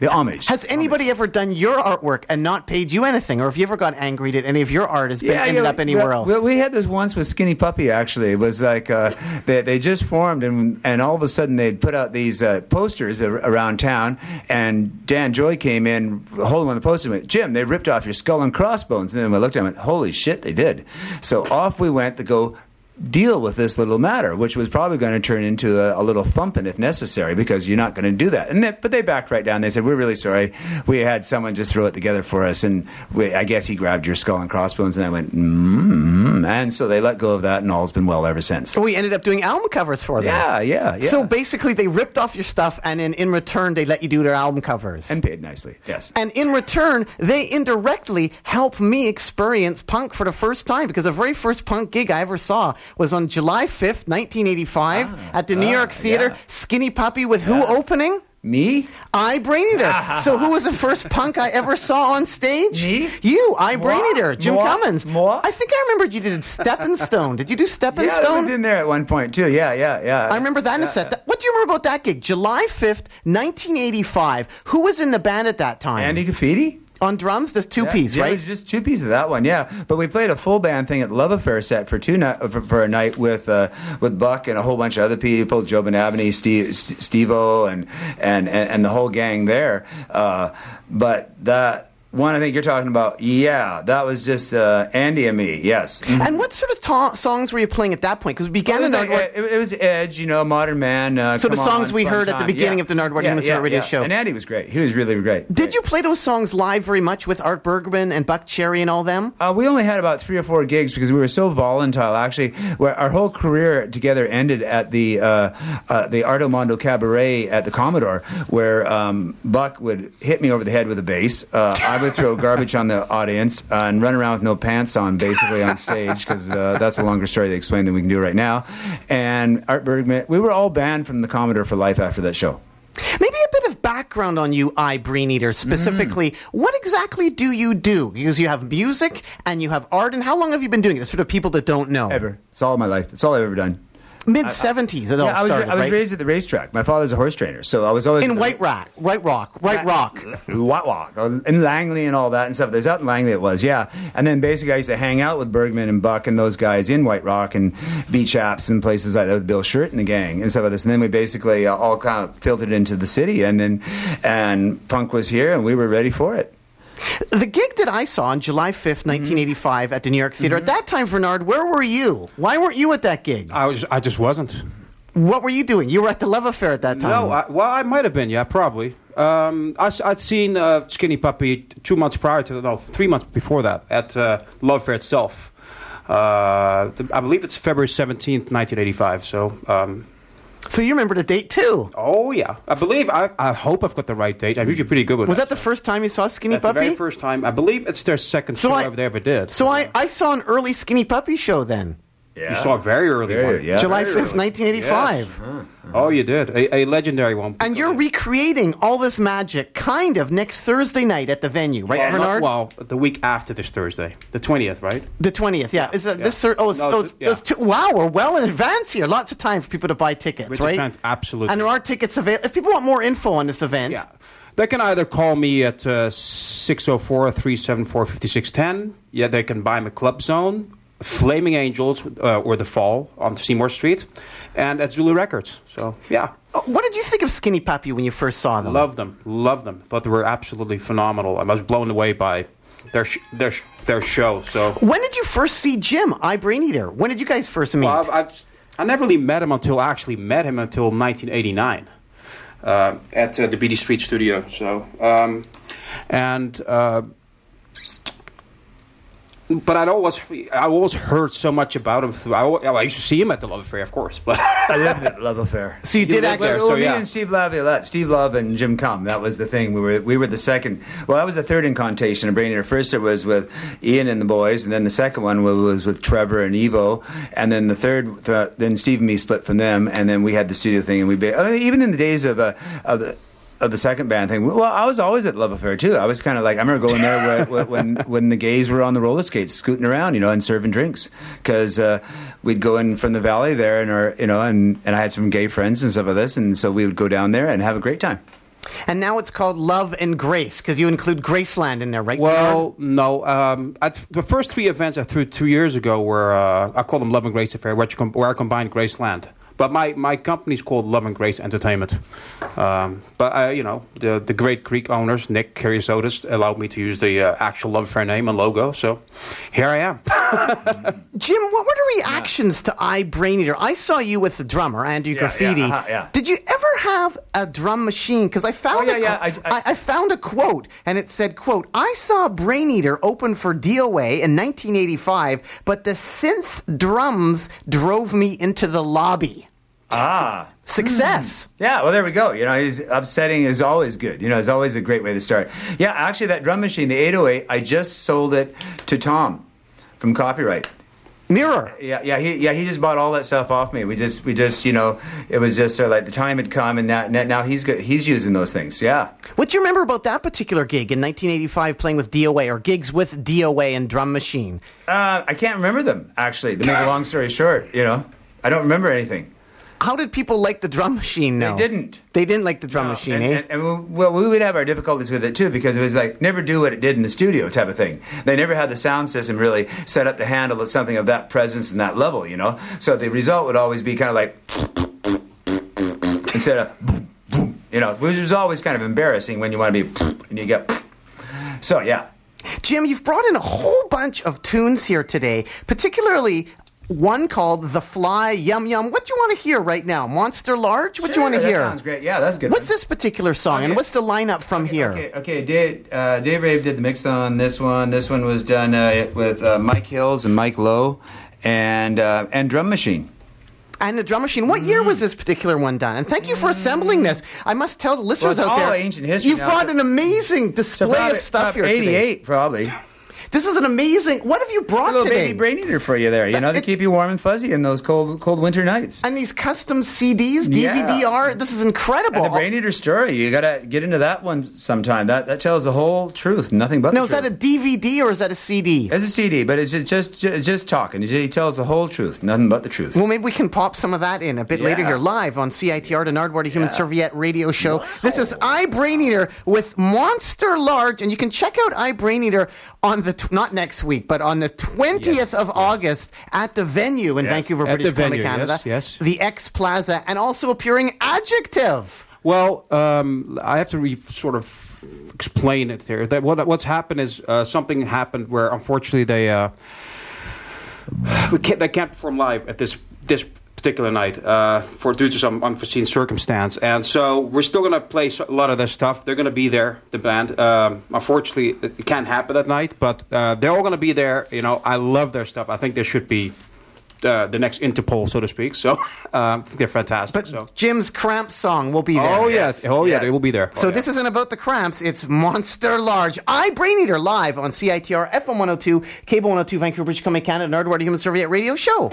The homage. Has anybody ever done your artwork and not paid you anything, or have you ever got angry that any of your art has been ended up anywhere else? well, we had this once with Skinny Puppy. Actually, it was like uh, they they just formed, and and all of a sudden they'd put out these uh, posters ar- around town, and Dan Joy came in holding one of the posters. and went, Jim, they ripped off your skull and crossbones. And then I looked at him and went, Holy shit, they did. So off we went to go deal with this little matter, which was probably going to turn into a, a little thumping if necessary, because you're not going to do that. And they, but they backed right down. They said, "We're really sorry. We had someone just throw it together for us, and we, I guess he grabbed your skull and crossbones." And I went, mm-hmm. and so they let go of that, and all's been well ever since. so we ended up doing album covers for them. Yeah, yeah, yeah. So basically, they ripped off your stuff, and then in return, they let you do their album covers. and paid nicely. Yes. And in return, they indirectly helped me experience punk for the first time because the very first punk gig I ever saw was on July 5th, 1985 at the New ah, York Theater. yeah. Skinny Puppy with who opening? Me? I Brain Eater. so who was the first punk I ever saw on stage? Me? You, I Brain? Eater, Jim Moi? Cummins. Moi? I think I remembered you did Steppin' Stone. Did you do Steppin' Yeah, Stone? was in there at one point too. Yeah, yeah, yeah. I remember that in a set. What do you remember about that gig? July 5th, 1985. Who was in the band at that time? Andy Graffiti. On drums, this two Yeah, piece, yeah, right? It was just two pieces of that one, yeah. But we played a full band thing at Love Affair set for two night, for, for a night with uh, with Buck and a whole bunch of other people, Joe Benabney, Steve, Steve-O, and, and and and the whole gang there. Uh, but that One I think you're talking about. Yeah, that was just uh, Andy and me. Yes. Mhm. And what sort of ta- songs were you playing at that point? Because we began It was, like, Nardwuar- it, it was Edge, you know, Modern Man. Uh, So the songs On, we heard at the beginning Yeah. of the Nardwuar yeah, yeah, Radio yeah. show. And Andy was great. He was really great. Did you play those songs live very much with Art Bergman and Buck Cherry and all them? Uh, we only had about three or four gigs because we were so volatile. Actually, where our whole career together ended at the uh, uh, the Arto Mondo Cabaret at the Commodore, where um, Buck would hit me over the head with a bass. Uh, I would throw garbage on the audience uh, and run around with no pants on, basically on stage, because uh, that's a longer story to explain than we can do right now. And Art Bergman, we were all banned from the Commodore for life after that show. Maybe a bit of background on you, I Brain Eater, specifically. What exactly do you do? Because you have music and you have art, and how long have you been doing this for the people that don't know? Ever. It's all my life. It's all I've ever done. Mid 70s, Yeah, I was, started, I was right? raised at the racetrack. My father's a horse trainer, so I was always in White Rock, White Rock, White Rock. White Rock, in Langley and all that and stuff. There's out in Langley it was, yeah. And then basically I used to hang out with Bergman and Buck and those guys in White Rock and beach apps and places like that with Bill Shirt and the gang and stuff like this. And then we basically uh, all kind of filtered into the city, and then and punk was here, and we were ready for it. The gig that I saw on July 5th, 1985 at the New York Theater, at that time, Bernard, where were you? Why weren't you at that gig? I was. I just wasn't. What were you doing? You were at the Love Affair at that time. No, I, well, I might have been. Yeah, probably. Um, I, would seen uh, Skinny Puppy two months prior to that, no, three months before that at uh, Love Fair itself. Uh, I believe it's February seventeenth, nineteen eighty-five. So, um, so you remember the date too? oh yeah, I believe. I, I hope I've got the right date. I'm usually pretty good with Was that. that the first time you saw Skinny Puppy? That's the very first time. I believe it's their second So show I- ever they ever did. so I, I saw an early Skinny Puppy show then. You saw a very early Very- one. yeah. July very 5th, 1985. Oh, you did a, a legendary one. And you're recreating all this magic kind of next Thursday night at the venue, right, Well, not- Bernard? well, the week after this Thursday, the twentieth, right? The 20th, yeah. Is that Yeah. this Thur- Oh, it's, No, oh, it's- it's, yeah. it's two, wow, we're well in advance here. Lots of time for people to buy tickets, Which right? event? Absolutely. And there are tickets available. If people want more info on this event, Yeah. They can either call me at uh, 604 374 5610. Yeah, they can buy me Club Zone, Flaming Angels, uh, or The Fall on Seymour Street, and at Zulu Records. So, yeah. Uh, what did you think of Skinny Puppy when you first saw them? Love them. Love them. Thought they were absolutely phenomenal. I was blown away by their, sh- their, sh- their show. So, When did you first see Jim, I Brain Eater? When did you guys first meet? Well, I, I, I never really met him until I actually met him until 1989 uh, at uh, the BD Street Studio. So, um, and uh, but I'd always I always heard so much about him. I, al- I used to see him at the Love Affair, of course, but I lived at Love Affair. so you, did lived act there, there. well, so me yeah. and Steve Laviolette, Steve Love and Jim Cum. That was the thing. We were we were the second. Well, that was the third incantation of Brain Eater. First, it was with Ian and the boys, and then the second one was, was with Trevor and Evo, and then the third, th- then Steve and me split from them, and then we had the studio thing, and we ba- I mean, even in the days of uh, of the. Of the second band thing, well, I was always at Love Affair too. I was kind of like I remember going there when, when when the gays were on the roller skates, scooting around, you know, and serving drinks because uh, we'd go in from the valley there, and our, you know, and and I had some gay friends and stuff like this, and so we would go down there and have a great time. And now it's called Love and Grace because you include Graceland in there, right? Bernard? well, no. Um, at the first three events I threw two years ago were uh, I call them Love and Grace Affair, which com- where I combined Graceland. But my, my company's called Love and Grace Entertainment. Um, but I, you know, the the great Greek owners, Nick Kyriosotis, allowed me to use the uh, actual Love Affair name and logo. So here I am. Jim, what were the reactions to I Brain Eater? I saw you with the drummer Andrew Yeah, Graffiti. yeah, uh-huh, yeah. Did you ever have a drum machine? Because I found Oh, yeah, a, yeah, qu- I- I- I found a quote, and it said, "quote I saw Brain Eater open for DOA in 1985, but the synth drums drove me into the lobby." Ah. Success. Yeah, well, there we go. You know, he's upsetting is always good. You know, it's always a great way to start. Yeah, actually, that drum machine, the 808, I just sold it to Tom from Copyright. Mirror. Yeah, yeah, he, yeah, he just bought all that stuff off me. We just, we just, you know, it was just sort of like the time had come, and now, now he's good, he's using those things. Yeah. What do you remember about that particular gig in 1985 playing with DOA or gigs with DOA and drum machine? Uh, I can't remember them actually. To make a long story short, you know, I don't remember anything. How did people like the drum machine now? They didn't. They didn't like the drum No, machine, and, eh? and, and well, we would have our difficulties with it too because it was like never do what it did in the studio type of thing. They never had the sound system really set up to handle something of that presence and that level, you know. So the result would always be kind of like instead of boom, boom, you know, which was always kind of embarrassing when you want to be and you get. So yeah, Jim, you've brought in a whole bunch of tunes here today, particularly one called The Fly Yum Yum. What do you want to hear right now? Monster Large? What do you want to Sure, hear? That sounds great. Yeah, that's good. What's this particular song, and what's the lineup from here? Okay, okay. Dave, uh, Dave Rave did the mix on this one. This one was done uh, with uh, Mike Hills and Mike Lowe, and uh, and Drum Machine. And the drum machine. What year Mm. was this particular one done? And thank you for assembling this. I must tell the listeners it's out there, ancient history you've now. brought an amazing display of stuff here today. Eighty-eight, probably. This is an amazing. What have you A brought little today? baby brain eater for you there. You know, to keep you warm and fuzzy in those cold, cold winter nights. and these custom CDs, DVD Yeah. art. This is incredible. And the brain eater story, you gotta get into that one sometime. That that tells the whole truth, nothing but. the is that a. DVD or is that a CD? It's a CD, but it's just just just, just talking. He tells the whole truth, nothing but the truth. Well, maybe we can pop some of that in a bit later here, live on CITR, the Nardwuar, the Human Yeah. Serviette radio show. This is I Brain Eater with Monster Large, and you can check out I Brain Eater on the tw- not next week, but on the twentieth Yes, of yes. August at the venue in Yes. Vancouver, British Columbia, Canada. yes, yes. The X Plaza, and also appearing Adjective. Well, um, I have to re- sort of explain it here. That what, what's happened is uh, something happened where unfortunately they uh, we can't, they can't perform live at this this particular night uh, for due to some unforeseen circumstance. And so we're still going to play a lot of their stuff. They're going to be there, the band. Um, unfortunately, it can't happen that night, but uh, they're all going to be there. You know, I love their stuff. I think they should be. Uh, the next Interpol, so to speak. So um, they're fantastic. But so. Jim's Cramps song will be there. Oh yes, oh yeah, Yes. they will be there. So Oh, yeah. this isn't about the cramps. It's Monster Large. I Brain Eater live on CITR FM 102, Cable 102, Vancouver, British Columbia, Canada, Nardwuar, the Human Serviette Radio Show.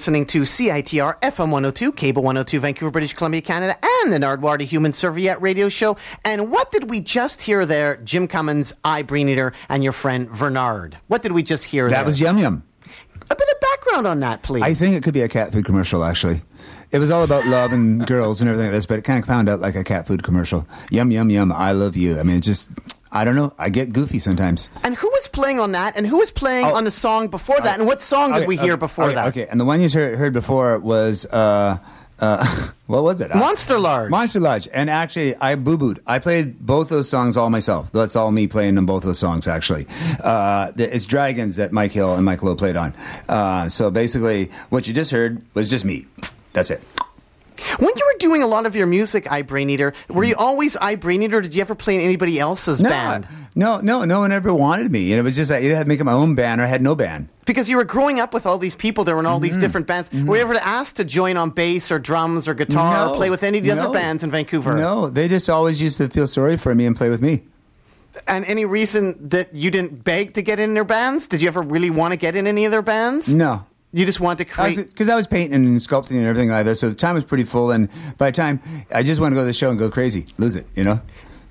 listening to CITR FM 102, Cable 102, Vancouver, British Columbia, Canada, and the Nardwuar Human Serviette radio show. And what did we just hear there? Jim Cummins, I, Brain Eater, and your friend Bernard. What did we just hear there? That was Yum Yum. A bit of background on that, please. I think it could be a cat food commercial, actually. It was all about love and girls and everything like this, but it kind of found out like a cat food commercial. Yum, yum, yum, I love you. I mean, it just, I don't know. I get goofy sometimes. And who was playing on that? And who was playing Oh. on the song before that? And what song did Okay, we hear before okay, that? Okay, and the one you heard, heard before was, uh, uh, what was it? Monster Large. Monster Lodge. And actually, I boo booed. I played both those songs all myself. That's all me playing on both of those songs, actually. Uh, it's Dragons that Mike Hill and Mike Lowe played on. Uh, so basically, what you just heard was just me. That's it. When you were doing a lot of your music, I Brain Eater, were you always I Brain Eater? Did you ever play in anybody else's No, band? no, no, no one ever wanted me. And it was just I either had to make my own band or I had no band. Because you were growing up with all these people, there were in all Mm-hmm. these different bands. Were you ever asked to join on bass or drums or guitar or play with any of the no. other bands in Vancouver? No, they just always used to feel sorry for me and play with me. And any reason that you didn't beg to get in their bands? Did you ever really want to get in any of their bands? No. You just want to create. Because I, was painting and sculpting and everything like that, so the time was pretty full. And by the time I just want to go to the show and go crazy, lose it, you know.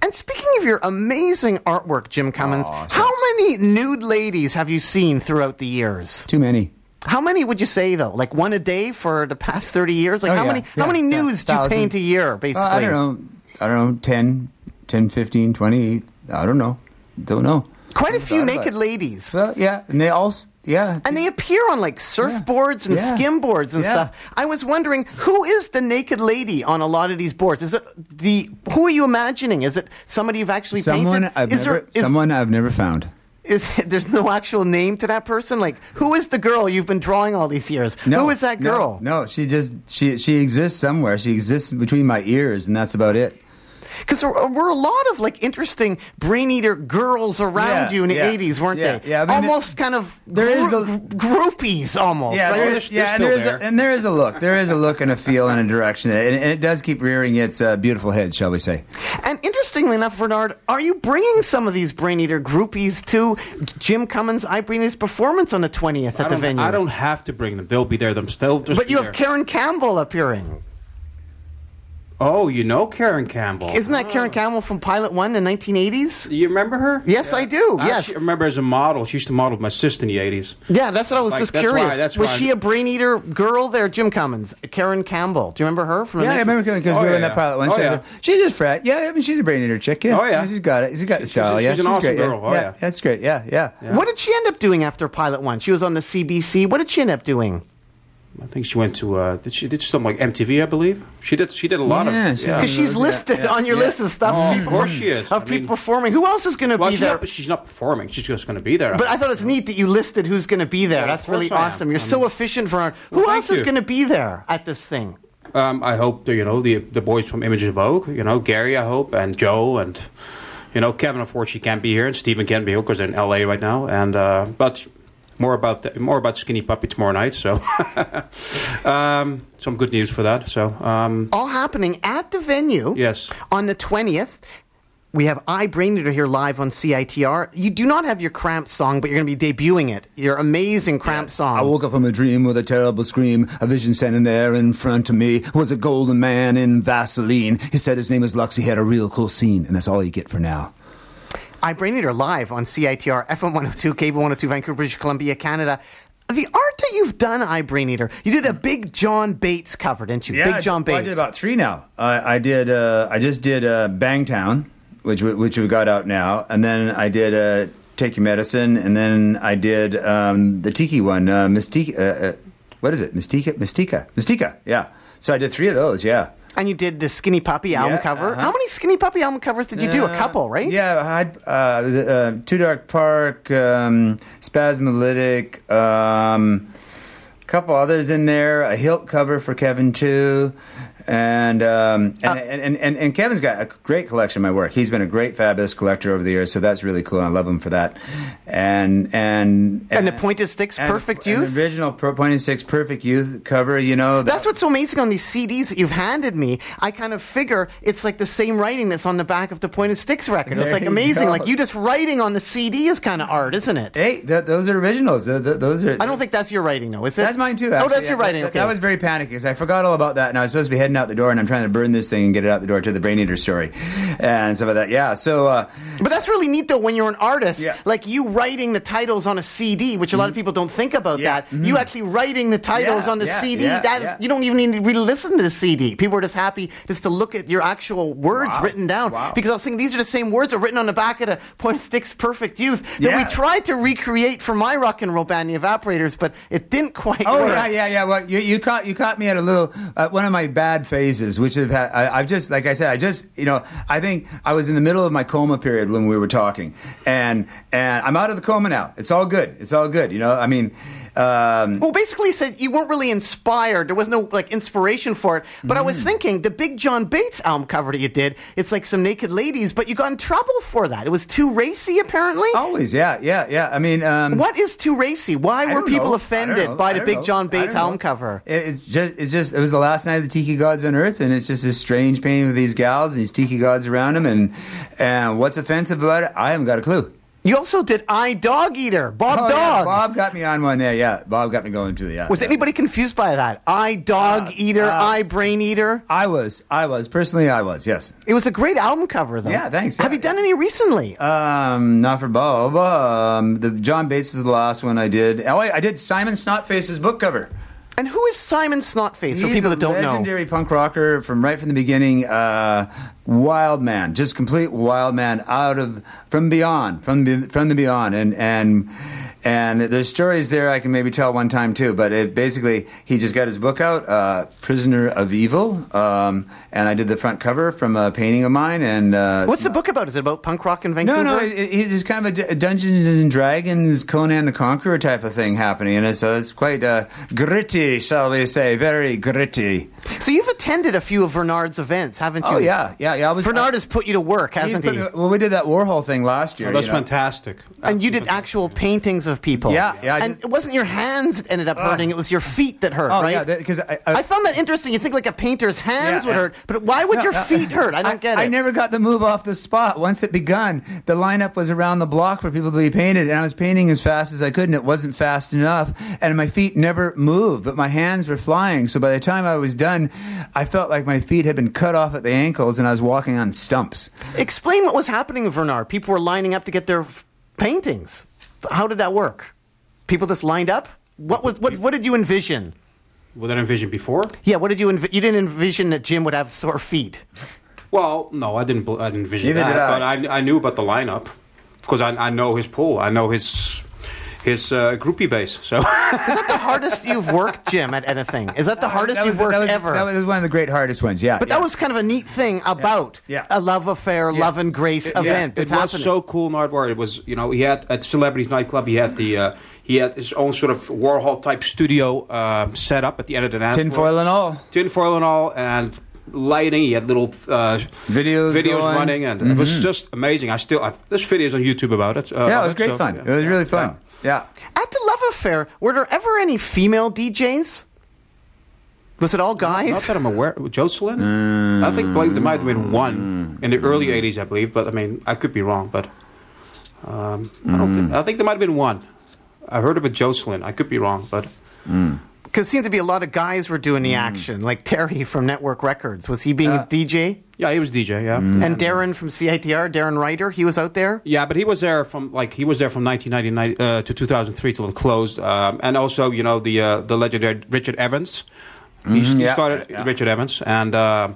And speaking of your amazing artwork, Jim Cummins, Aw, how many nude ladies have you seen throughout the years? Too many. How many would you say though? Like one a day for the past thirty years? Like Oh, how yeah, many? yeah, how many yeah. nudes do you Thousand. paint a year? Basically, Uh, I don't know. I don't know. 10, 10, 15, 20. I don't know. Don't know. Quite a few naked ladies. Well, yeah, and they all, yeah. And they appear on like surfboards and Yeah. skim boards and Yeah. stuff. I was wondering who is the naked lady on a lot of these boards? Is it the who are you imagining? Is it somebody you've actually someone painted? I've is never, there is, someone I've never found. is there's no actual name to that person? Like who is the girl you've been drawing all these years? No, who is that no, girl? No, she just she she exists somewhere. She exists between my ears, and that's about it. Because there were a lot of like interesting brain eater girls around Yeah, you in the yeah, 80s, weren't yeah, they? yeah, I mean, almost kind of there is gro- a- groupies almost. Yeah, right? there they're- is, they're yeah, and there is, there. a, and there is a look. There is a look and a feel and a direction, and, and it does keep rearing its uh, beautiful head, shall we say? And interestingly enough, Bernard, are you bringing some of these brain eater groupies to Jim Cummins' I Brain Eater's performance on the 20th at the venue? I don't have to bring them. They'll be there themselves. They'll just but be you there. have Karen Campbell appearing. Oh, you know Karen Campbell. Isn't that Karen Campbell from Pilot One in the 1980s? You remember her? Yes, I do. I yes. actually remember as a model. She used to model with my sister in the 80s. Yeah, that's what I was Like, just that's curious. why- that's was why she I'm- a brain eater girl there, Jim Cummins? Karen Campbell. Do you remember her from the Yeah, I 19 remember because Oh, we were yeah, in that oh, yeah. pilot one. Oh, yeah. she's just frat. Yeah, I mean, she's a brain eater chick. Yeah. Oh, yeah. she's got it. She's got the She's- style. she's yeah, an awesome great. girl. Oh, yeah. that's great. Yeah, yeah. What did she end up doing after Pilot One? She was on the CBC. What did she end up doing? I think she went to uh, did she did something like MTV, I believe. She did she did a lot Yeah, of she's- yeah. Because she's listed yeah, on your yeah. list of stuff. Oh, of of people, course she is. Of I people mean- performing. Who else is going to well, be she's there? not, but she's not performing. She's just going to be there. But I thought it's neat that you listed who's going to be there. Yeah, That's really I am. awesome. You're I so mean- efficient, for Well, Who thank else is going to be there at this thing? Um, I hope that, you know the the boys from Images in Vogue. You know Gary, I hope, and Joe, and you know Kevin. Unfortunately, can't be here, and Stephen can't be here because they're in LA right now. And uh, but more about the, more about Skinny Puppy tomorrow night. So um, some good news for that. So um, All happening at the venue yes, on the 20th. We have I Brain Eater here live on CITR. You do not have your Cramp song, but you're going to be debuting it. Your amazing Cramp song. I woke up from a dream with a terrible scream. A vision standing there in front of me was a golden man in Vaseline. He said his name was Lux. He had a real cool scene, and that's all you get for now. I Brain Eater live on CITR, FM 102, Cable 102, Vancouver, British Columbia, Canada. The art that you've done, I Brain Eater, you did a big John Bates cover, didn't you? Yeah, big John well, Bates. I did about three now. I, I did. Uh, I just did uh, Bangtown, which we- which we got out now, and then I did uh, Take Your Medicine, and then I did um, the Tiki one, uh, Mystique. Uh, uh, what is it? Mystica, Mystica, Mystica. Yeah. So I did three of those. Yeah. And you did the Skinny Puppy album Yeah, cover. uh-huh. How many Skinny Puppy album covers did you do? A Uh, couple, right? Yeah, I had uh, the, uh, Too Dark Park, um, Spasmolytic, um, a couple others in there, a hilt cover for Kevin too. And, um, and, Uh, and, and, and Kevin's got a great collection of my work. He's been a great, fabulous collector over the years, so that's really cool. and I love him for that. And and And the Pointed Sticks and- Perfect and Youth? the original Pro- Pointed Sticks Perfect Youth cover. You know, That's what's so amazing on these CDs that you've handed me. I kind of figure it's like the same writing that's on the back of the Pointed Sticks record. It's like amazing. go. Like you just writing on the CD is kind of art, isn't it? Hey, th- those are originals. Th- th- those are. I don't think that's your writing, though, is it? That's mine too. Oh, actually. that's your writing. That, Okay. that was very panicky because I forgot all about that, and I was supposed to be heading out the door, and I'm trying to burn this thing and get it out the door to the Brain Eater story, and stuff like that. Yeah. So. Uh, But that's really neat, though, when you're an artist, Yeah. Mm-hmm. like you writing the titles on a CD, which a lot of people don't think about Yeah. that. You actually writing the titles Yeah, on the CD. yeah, that is, you don't even need to really listen to the CD. People are just happy just to look at your actual words Wow. written down. Wow. Because I was thinking these are the same words that are written on the back of the Point Sticks Perfect Youth that we tried to recreate for my rock and roll band, the Evaporators, but it didn't quite Oh work. yeah, yeah, yeah. Well, you, you caught you caught me at a little uh, one of my bad phases, which have had. I, I've just like I said, I just you know I think I was in the middle of my coma period when we were talking, and and I'm out of the coma now. It's all good. It's all good. You know, I mean. Um, Well, basically, said you weren't really inspired. There was no like inspiration for it. But I Mm. was thinking the big John Bates album cover that you did. It's like some naked ladies, but you got in trouble for that. It was too racy, apparently. always, yeah, yeah, yeah. I mean, um, What is too racy? Why were people know. Offended by the big know. John Bates album cover? It, it's just, it's just, it was the last night of the Tiki Gods on Earth, and it's just this strange painting of these gals and these Tiki Gods around them, and and what's offensive about it? I haven't got a clue. You also did I Dog Eater, Bob Oh, yeah, Dog. Bob got me on one there. Yeah, Bob got me going too. Yeah. Was yeah. anybody confused by that? I Dog Eater, uh, I Brain Eater. I was. I was personally. I was. Yes. It was a great album cover, though. Yeah, thanks. Have Yeah, you done any recently? Um, not for Bob. Um, the John Bates is the last one I did. Oh, I, I did Simon Snotface's book cover. and who is Simon Snotface for He's people that don't know? legendary punk rocker from right from the beginning. Uh, wild man, just complete wild man, out of from beyond, from the from the beyond, and and and there's stories there I can maybe tell one time too. But it basically he just got his book out, uh, Prisoner of Evil, um, and I did the front cover from a painting of mine. And uh, What's the book about? Is it about punk rock in Vancouver? no, no, it, it- it's kind of a Dungeons and Dragons, Conan the Conqueror type of thing happening, and so it's quite uh, gritty, shall we say, very gritty. So you've attended a few of Bernard's events, haven't you? Oh yeah, yeah. I was Bernard uh, has put you to work, hasn't put- he? Well, we did that Warhol thing last year. Oh, that's you know. fantastic. And you did actual paintings of people. Yeah, yeah, I And did- it wasn't your hands that ended up hurting; it was your feet that hurt, Oh right? yeah, because I, uh, I found that interesting. You think like a painter's hands Yeah, would hurt, but why would No, your no. feet hurt? I don't get it. I never got the move off the spot. Once it begun, the lineup was around the block for people to be painted, and I was painting as fast as I could, and it wasn't fast enough, and my feet never moved, but my hands were flying. So by the time I was done, I felt like my feet had been cut off at the ankles, and I was walking on stumps. Explain what was happening with Bernard. People were lining up to get their paintings. How did that work? People just lined up. What was what? What did you envision? What did I envision before? Yeah, what did you envi- you didn't envision that Jim would have sore feet? Well, no, I didn't. I didn't envision Neither that. did I. But I, I knew about the lineup because I, I know his pull. I know his his uh, groupie base. So Is that the hardest you've worked, Jim, at anything? Is that the hardest That was- you've worked that was, ever? That was one of the great hardest ones. Yeah, but yeah. that was kind of a neat thing about Yeah. a love affair, love and grace Yeah, event it that's was happening. so cool, Nardwuar. It was, you know, he had at Celebrities nightclub. He had the uh, he had his own sort of Warhol type studio um, set up at the end of the dance floor. tinfoil and all. tinfoil and all, and lighting. He had little uh, Videos videos going. running, and it was just amazing. I still, I've, there's videos on YouTube about it. Uh, Yeah, it was great so, fun. yeah. It was really fun. Yeah. At the love affair, were there ever any female DJs? Was it all guys? Not guys? that I'm aware. Jocelyn? I think believe there might have been one in the mm. early '80s, I believe. But I mean, I could be wrong. But um, I don't think. Mm. I think there might have been one. I heard of a Jocelyn. I could be wrong, but mm. Because it seemed to be a lot of guys were doing the action, like Terry from Network Records. Was he being a DJ? yeah, he was DJ. Yeah, And Darren from CITR, Darren Ryder, he was out there. yeah, but he was there from like he was there from 1999 uh, to 2003 till it closed. Um, and also, you know, the uh, the legendary Richard Evans. He, he yeah, started yeah. Richard Evans and. Uh,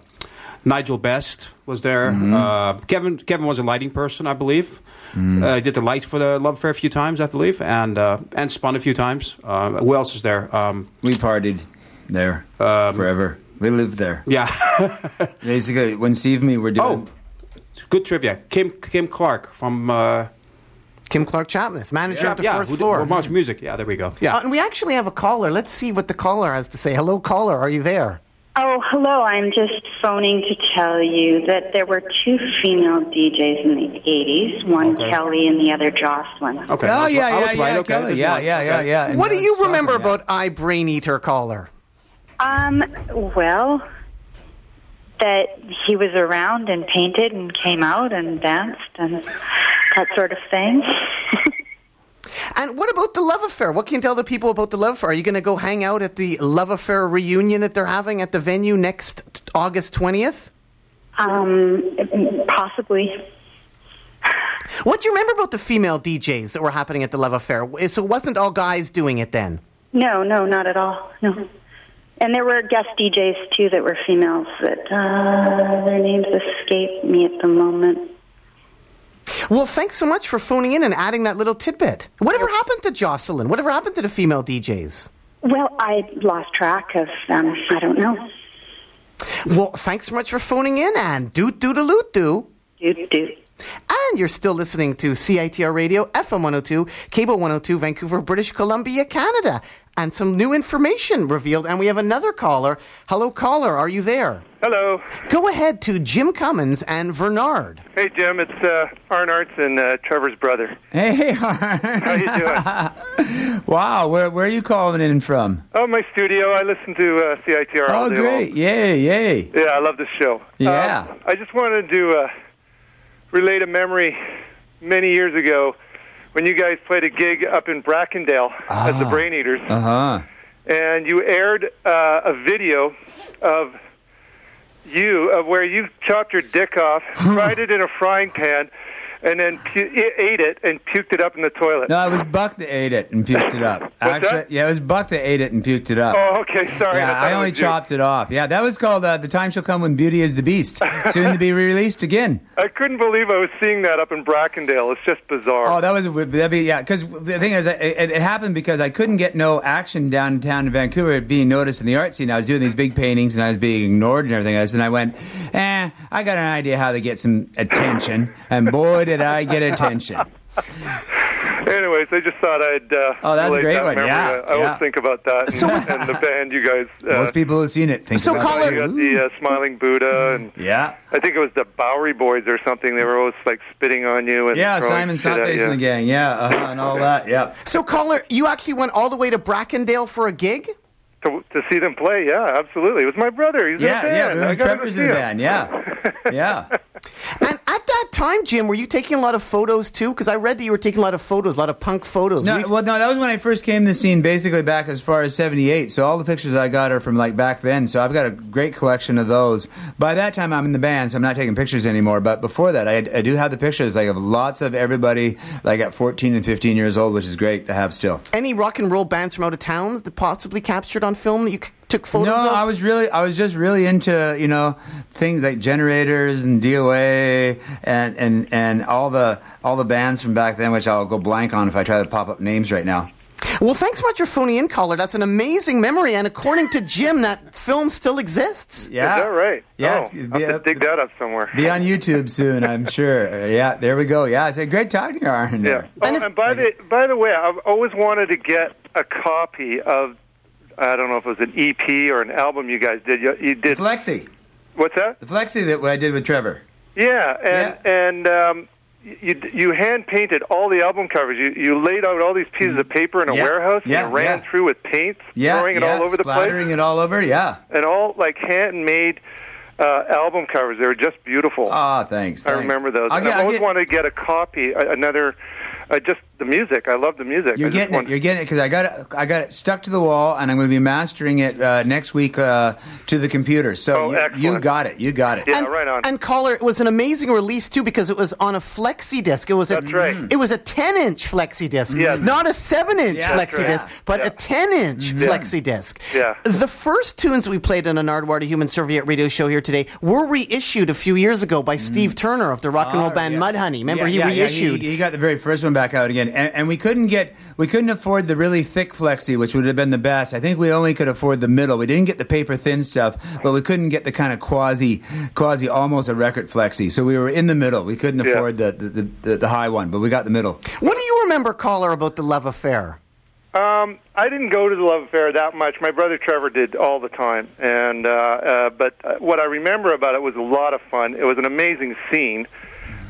Nigel Best was there. Uh, Kevin Kevin was a lighting person, I believe. Uh, did the lights for the Love Fair a few times, I believe, and uh, and spun a few times. Uh, who else is there? Um, We partied there forever. We lived there. yeah. Basically, when Steve and me were doing. oh, good trivia. Kim Kim Clark from uh, Kim Clark Champniss, manager of the yeah, fourth who did floor. Much music. Yeah, there we go. Yeah. Uh, and we actually have a caller. Let's see what the caller has to say. Hello, caller. Are you there? Oh, hello. I'm just phoning to tell you that there were two female DJs in the 80s, one Okay. Kelly and the other Jocelyn. okay. Oh yeah, yeah, was yeah. Okay. Kelly. there's yeah, yeah, yeah, yeah. What do you awesome, remember yeah. about I Brain Eater caller? Um, well, that he was around and painted and came out and danced and that sort of thing. And what about the Love Affair? What can you tell the people about the Love Affair? Are you going to go hang out at the Love Affair reunion that they're having at the venue next August 20th? um, possibly. What do you remember about the female DJs that were happening at the Love Affair? So it wasn't all guys doing it then? No, no, not at all. No. And there were guest DJs too that were females that uh, their names escape me at the moment. Well, thanks so much for phoning in and adding that little tidbit. Whatever happened to Jocelyn? Whatever happened to the female DJs? Well, I lost track of them. I don't know. Well, thanks so much for phoning in and doot doot a loot doo. Doot doot. And you're still listening to CITR Radio, FM 102, Cable 102, Vancouver, British Columbia, Canada. And some new information revealed. And we have another caller. Hello, caller. Are you there? Hello. Go ahead to Jim Cummins and Bernard. Hey, Jim. It's uh, Arn Arts and uh, Trevor's brother. Hey, hey. How you doing? wow, where where are you calling in from? oh, my studio. I listen to uh, CITR all Oh, day great! long. Yay, yay! Yeah, I love the show. Yeah. Um, I just wanted to uh, relate a memory many years ago when you guys played a gig up in Brackendale as the Brain Eaters. Uh huh. and you aired uh, a video of you of where you chopped your dick off, fried it in a frying pan, and then pu- ate it and puked it up in the toilet. No, it was Buck that ate it and puked it up. Actually, that? yeah, it was Buck that ate it and puked it up. Oh, okay, sorry. yeah, thought I only was you. chopped it off. Yeah, that was called uh, "The Time Shall Come When Beauty Is the Beast," soon to be released again. I couldn't believe I was seeing that up in Brackendale. It's just bizarre. Oh, that was that'd be yeah. Because the thing is, it, it, it happened because I couldn't get no action downtown in Vancouver being noticed in the art scene. I was doing these big paintings and I was being ignored and everything else. And I went, eh, I got an idea how to get some attention. And boy, did I get attention. Anyways, I just thought I'd. Uh, Oh, that's a great that one. memory. Yeah, I, I yeah. always think about that and, So- and the band you guys. Uh, Most people who've seen it think So about call it. you got the uh, Smiling Buddha, and Yeah. I think it was the Bowery Boys or something. They were always like spitting on you and Yeah, Simon shit at Stumpface you. and the gang. Yeah, uh-huh, and all that. Yeah. So, caller, you actually went all the way to Brackendale for a gig? to, to see them play. Yeah, absolutely. It was my brother. He was Yeah, in yeah. band. we were Trevor's in the him. band. Yeah. Yeah. And at that time, Jim, were you taking a lot of photos too? Because I read that you were taking a lot of photos, a lot of punk photos. No, you- well, no, that was when I first came to the scene, basically back as far as '78. So all the pictures I got are from like back then. So I've got a great collection of those. By that time, I'm in the band, so I'm not taking pictures anymore. But before that, I, I do have the pictures, like of lots of everybody, like at 14 and 15 years old, which is great to have still. Any rock and roll bands from out of town that possibly captured on film that you c- took photos no, of? I was really, I was just really into you know things like generators and DOA and and and all the all the bands from back then, which I'll go blank on if I try to pop up names right now. Well, thanks so much for phoning in, caller. That's an amazing memory. And according to Jim, that film still exists. Yeah, Is that right? Yeah, Oh, it's- I'll yeah, have to dig that up somewhere. Be on YouTube soon, I'm sure. Yeah, there we go. Yeah, it's a great talking to you, Aaron. Yeah. Oh, And and, by the by the way, I've always wanted to get a copy of. I don't know if it was an EP or an album you guys did. You, you The did. Flexi. What's that? The Flexi that I did with Trevor. Yeah, and and um, you you hand painted all the album covers. You you laid out all these pieces of paper in a Yeah. warehouse and Yeah, you ran yeah. through with paints, Yeah, throwing it all over the place, splattering it all over. Yeah. and all like handmade uh, album covers. They were just beautiful. Ah, thanks. I remember those. Get- I always get- wanted to get a copy, another. Uh, just the music. I love the music. You're I just getting it. You're getting it because I got it. I got it stuck to the wall, and I'm going to be mastering it uh, next week uh, to the computer. So Oh, you, you got it. You got it. Yeah, and, right on. And caller, it was an amazing release too because it was on a flexi disc. It was a That's right. it was a ten inch flexi disc, Yeah. not a seven inch Yeah, flexi right. disc, but Yeah. a ten inch Yeah. flexi disc. Yeah. The first tunes we played on a Nardwuar Human Serviette radio show here today were reissued a few years ago by Steve Turner of the rock and roll Ah, band yeah. Mudhoney. Remember, Yeah, he yeah, yeah, reissued. he, he got the very first one back out again, and, and we couldn't get we couldn't afford the really thick flexi, which would have been the best. I think we only could afford the middle. We didn't get the paper thin stuff, but we couldn't get the kind of quasi quasi almost a record flexi. So we were in the middle. We couldn't Yeah. afford the the, the, the the high one, but we got the middle. What do you remember, caller, about the love affair? Um, I didn't go to the Love Affair that much. My brother Trevor did all the time, and uh, uh, but uh, what I remember about it was a lot of fun. It was an amazing scene.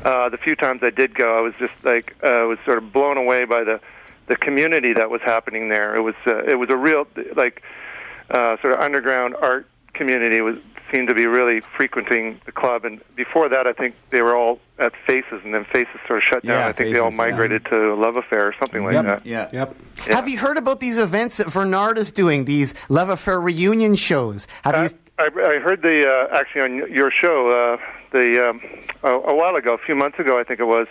Uh, the few times I did go, I was just like uh, I was sort of blown away by the the community that was happening there. It was uh, it was a real like uh, sort of underground art community. It was seemed to be really frequenting the club, and before that, I think they were all at Faces, and then Faces sort of shut down. Yeah, I think they all Faces, yeah. migrated to Love Affair or something like Yep. that. Yeah. Yep. Yeah. Have you heard about these events that Bernard is doing? These love affair reunion shows. Have Uh, you? I, I heard the uh, actually on your show uh, the um, a, a while ago, a few months ago, I think it was.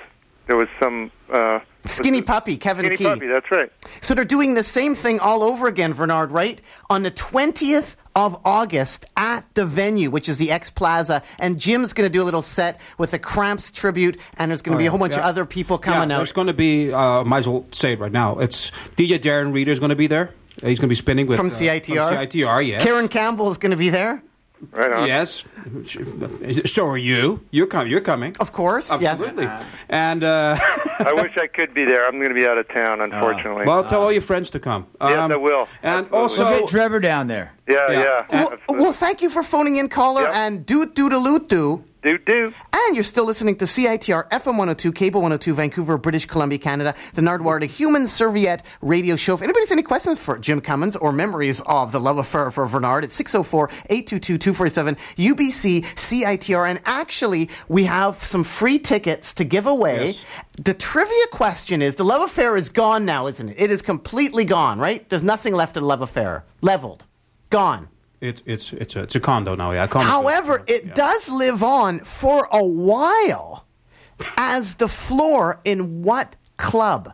There was some uh, Skinny was Puppy, Kevin Skinny Key. Puppy. That's right. So they're doing the same thing all over again, Bernard, right? On the 20th of August at the venue, which is the X Plaza. And Jim's going to do a little set with the Cramps tribute, and there's going to Oh, be a yeah. whole bunch of other people coming yeah, out. There's going to be, uh, might as well say it right now. It's DJ Darren Reader is going to be there. Uh, He's going to be spinning with From uh, CITR? From CITR, yes. Karen Campbell is going to be there, Right on. Yes. So are you. You're coming. You're coming. of course. Absolutely. Yes. And uh, I wish I could be there. I'm going to be out of town, unfortunately. well, tell all your friends to come. Um, Yes, I will. And Absolutely. also, So get Trevor down there. Yeah, yeah. yeah. Well, well, thank you for phoning in, caller, Yep. and doot doodaloot doo. do do. And you're still listening to CITR FM 102, Cable 102, Vancouver, British Columbia, Canada, the Nardwuar, the Human Serviette radio show. If anybody's any questions for Jim Cummins or memories of the love affair for Bernard, it's 604 822 247 UBC CITR. And actually, we have some free tickets to give away. Yes. The trivia question is the love affair is gone now, isn't it? It is completely gone, right? There's nothing left of the love affair. Leveled. Gone. it's it's it's a, it's a condo now. Yeah. Condo. However, it Yeah. does live on for a while as the floor in what club?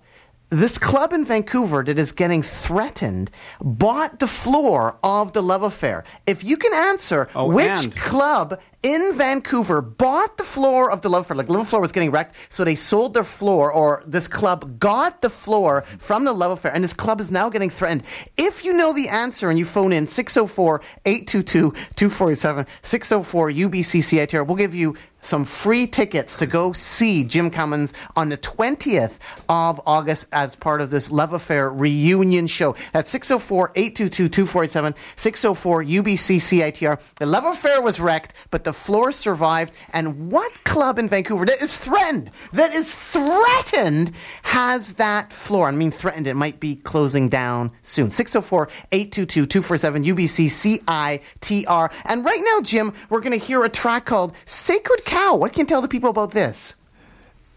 This club in Vancouver that is getting threatened bought the floor of the love affair. If you can answer Oh, which and- club in Vancouver bought the floor of the love affair, like love affair was getting wrecked, so they sold their floor, or this club got the floor from the love affair, and this club is now getting threatened. If you know the answer and you phone in 604 822 247 604 UBCCITR, we'll give you some free tickets to go see Jim Cummins on the 20th of August as part of this Love Affair reunion show. That's 604 822 247 604 UBCCITR. The Love Affair was wrecked, but the floor survived. And what club in Vancouver that is threatened, that is threatened, has that floor? I mean, threatened, it might be closing down soon. 604 822 247 UBCCITR. And right now, Jim, we're going to hear a track called Sacred Cow. What can you tell the people about this?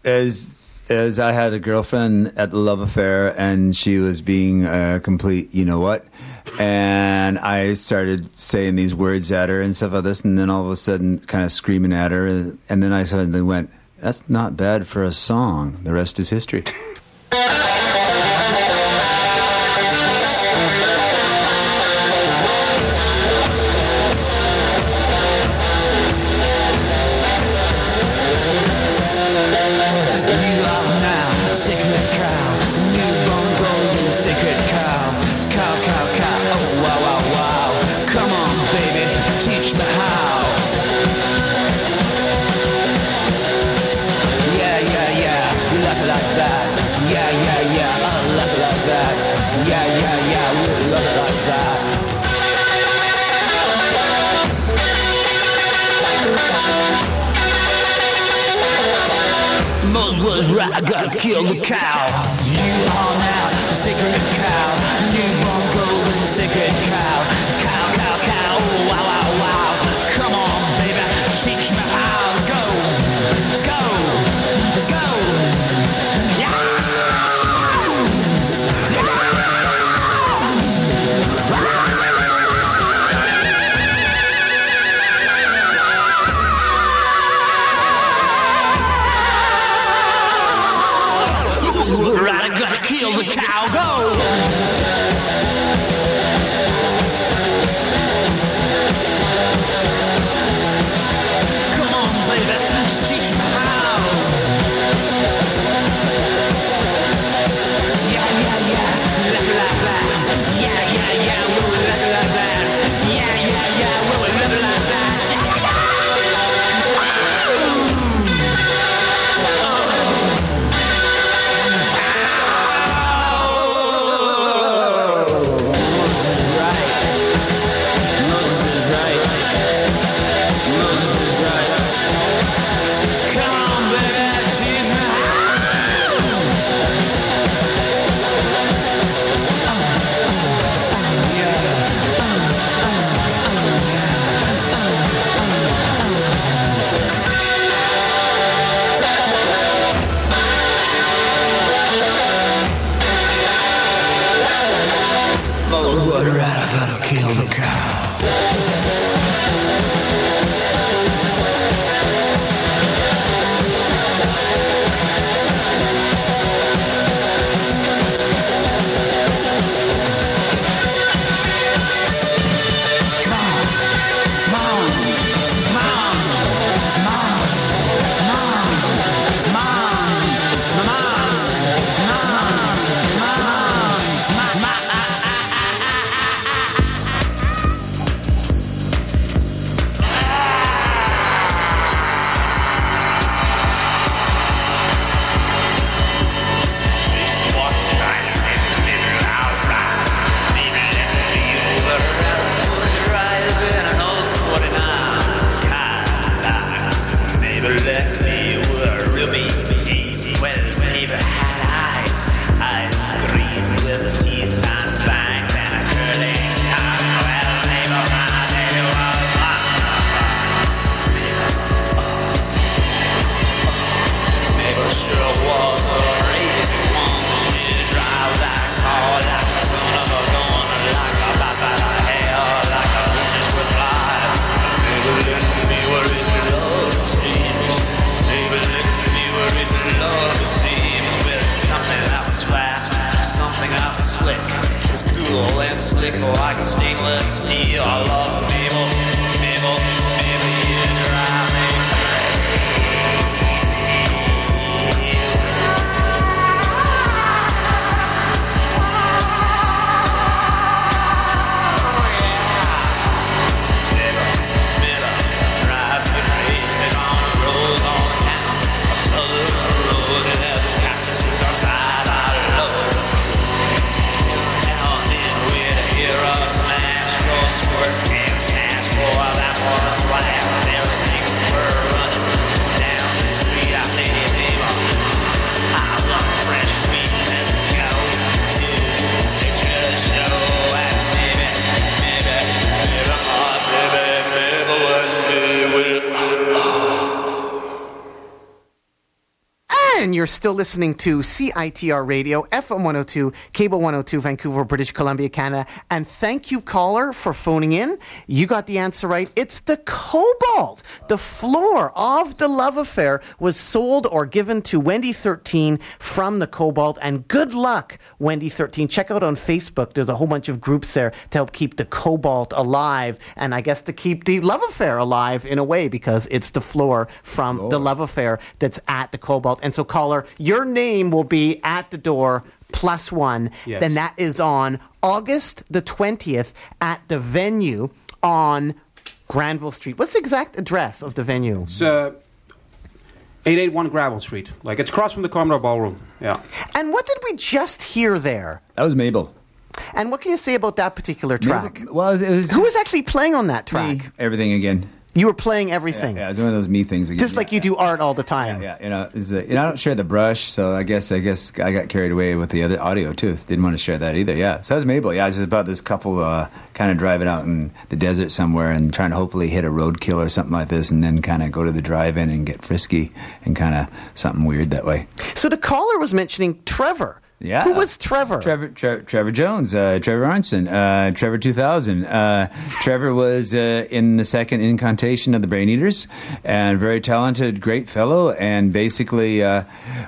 as as I had a girlfriend at the love affair, and she was being a complete, you know what, and I started saying these words at her and stuff like this, and then all of a sudden, kind of screaming at her, and then I suddenly went, "That's not bad for a song." The rest is history. I gotta kill the cow. Still listening to CITR Radio, FM 102, Cable 102, Vancouver, British Columbia, Canada. And thank you, caller, for phoning in. You got the answer right. It's the Cobalt. The floor of the love affair was sold or given to Wendy 13 from the Cobalt. And good luck, Wendy 13. Check out on Facebook. There's a whole bunch of groups there to help keep the Cobalt alive. And I guess to keep the love affair alive in a way because it's the floor from the love affair that's at the Cobalt. And so, caller, your name will be at the door plus one. Yes. Then that is on August the 20th at the venue on Granville Street. What's the exact address of the venue? It's uh, 881 Granville Street. Like, it's across from the Commodore Ballroom. Yeah. And what did we just hear there? That was Mabel. And what can you say about that particular track? Mabel- well, it was Who was actually playing on that track? Me, everything again. You were playing everything, Yeah, it was one of those me things. Again. just like you do art all the time. Yeah, you know, is you know, I don't share the brush, so I guess I guess I got carried away with the other audio too. Didn't want to share that either. Yeah, so that was Mabel. Yeah, it was just about this couple uh, kind of driving out in the desert somewhere and trying to hopefully hit a roadkill or something like this, and then kind of go to the drive-in and get frisky and kind of something weird that way. So the caller was mentioning Trevor. Yeah. Who was Trevor? Trevor, Tre- Trevor Jones, uh, Trevor Arnson, uh, Trevor 2000. Uh, Trevor was uh, in the second incantation of the Brain Eaters, and very talented, great fellow. And basically, uh,